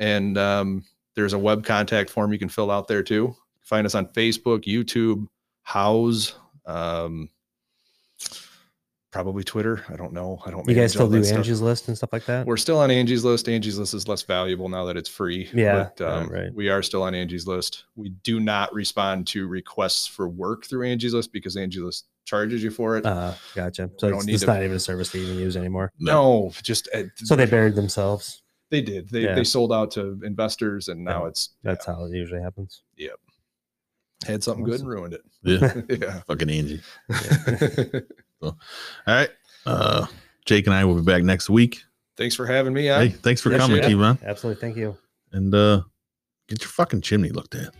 and um, there's a web contact form you can fill out there too. Find us on Facebook, YouTube, Houzz, um, probably Twitter. I don't know. I don't. you guys still do stuff. angie's list and stuff like that We're still on Angie's list. Angie's list is less valuable now that it's free. Yeah, but, um, right, right. We are still on Angie's list. We do not respond to requests for work through Angie's list because Angie's list charges you for it. uh gotcha so it's, need it's to- not even a service to even use anymore no, just uh, so they buried themselves they did. They Yeah. they sold out to investors, and now Yeah, it's that's how it usually happens Yep. had something good and ruined it. Yeah. yeah. Fucking Angie. All right. Uh, Jake and I will be back next week. Thanks for having me on. Hey, thanks for Yeah, coming, sure. T-Ron. absolutely thank you And uh, get your fucking chimney looked at.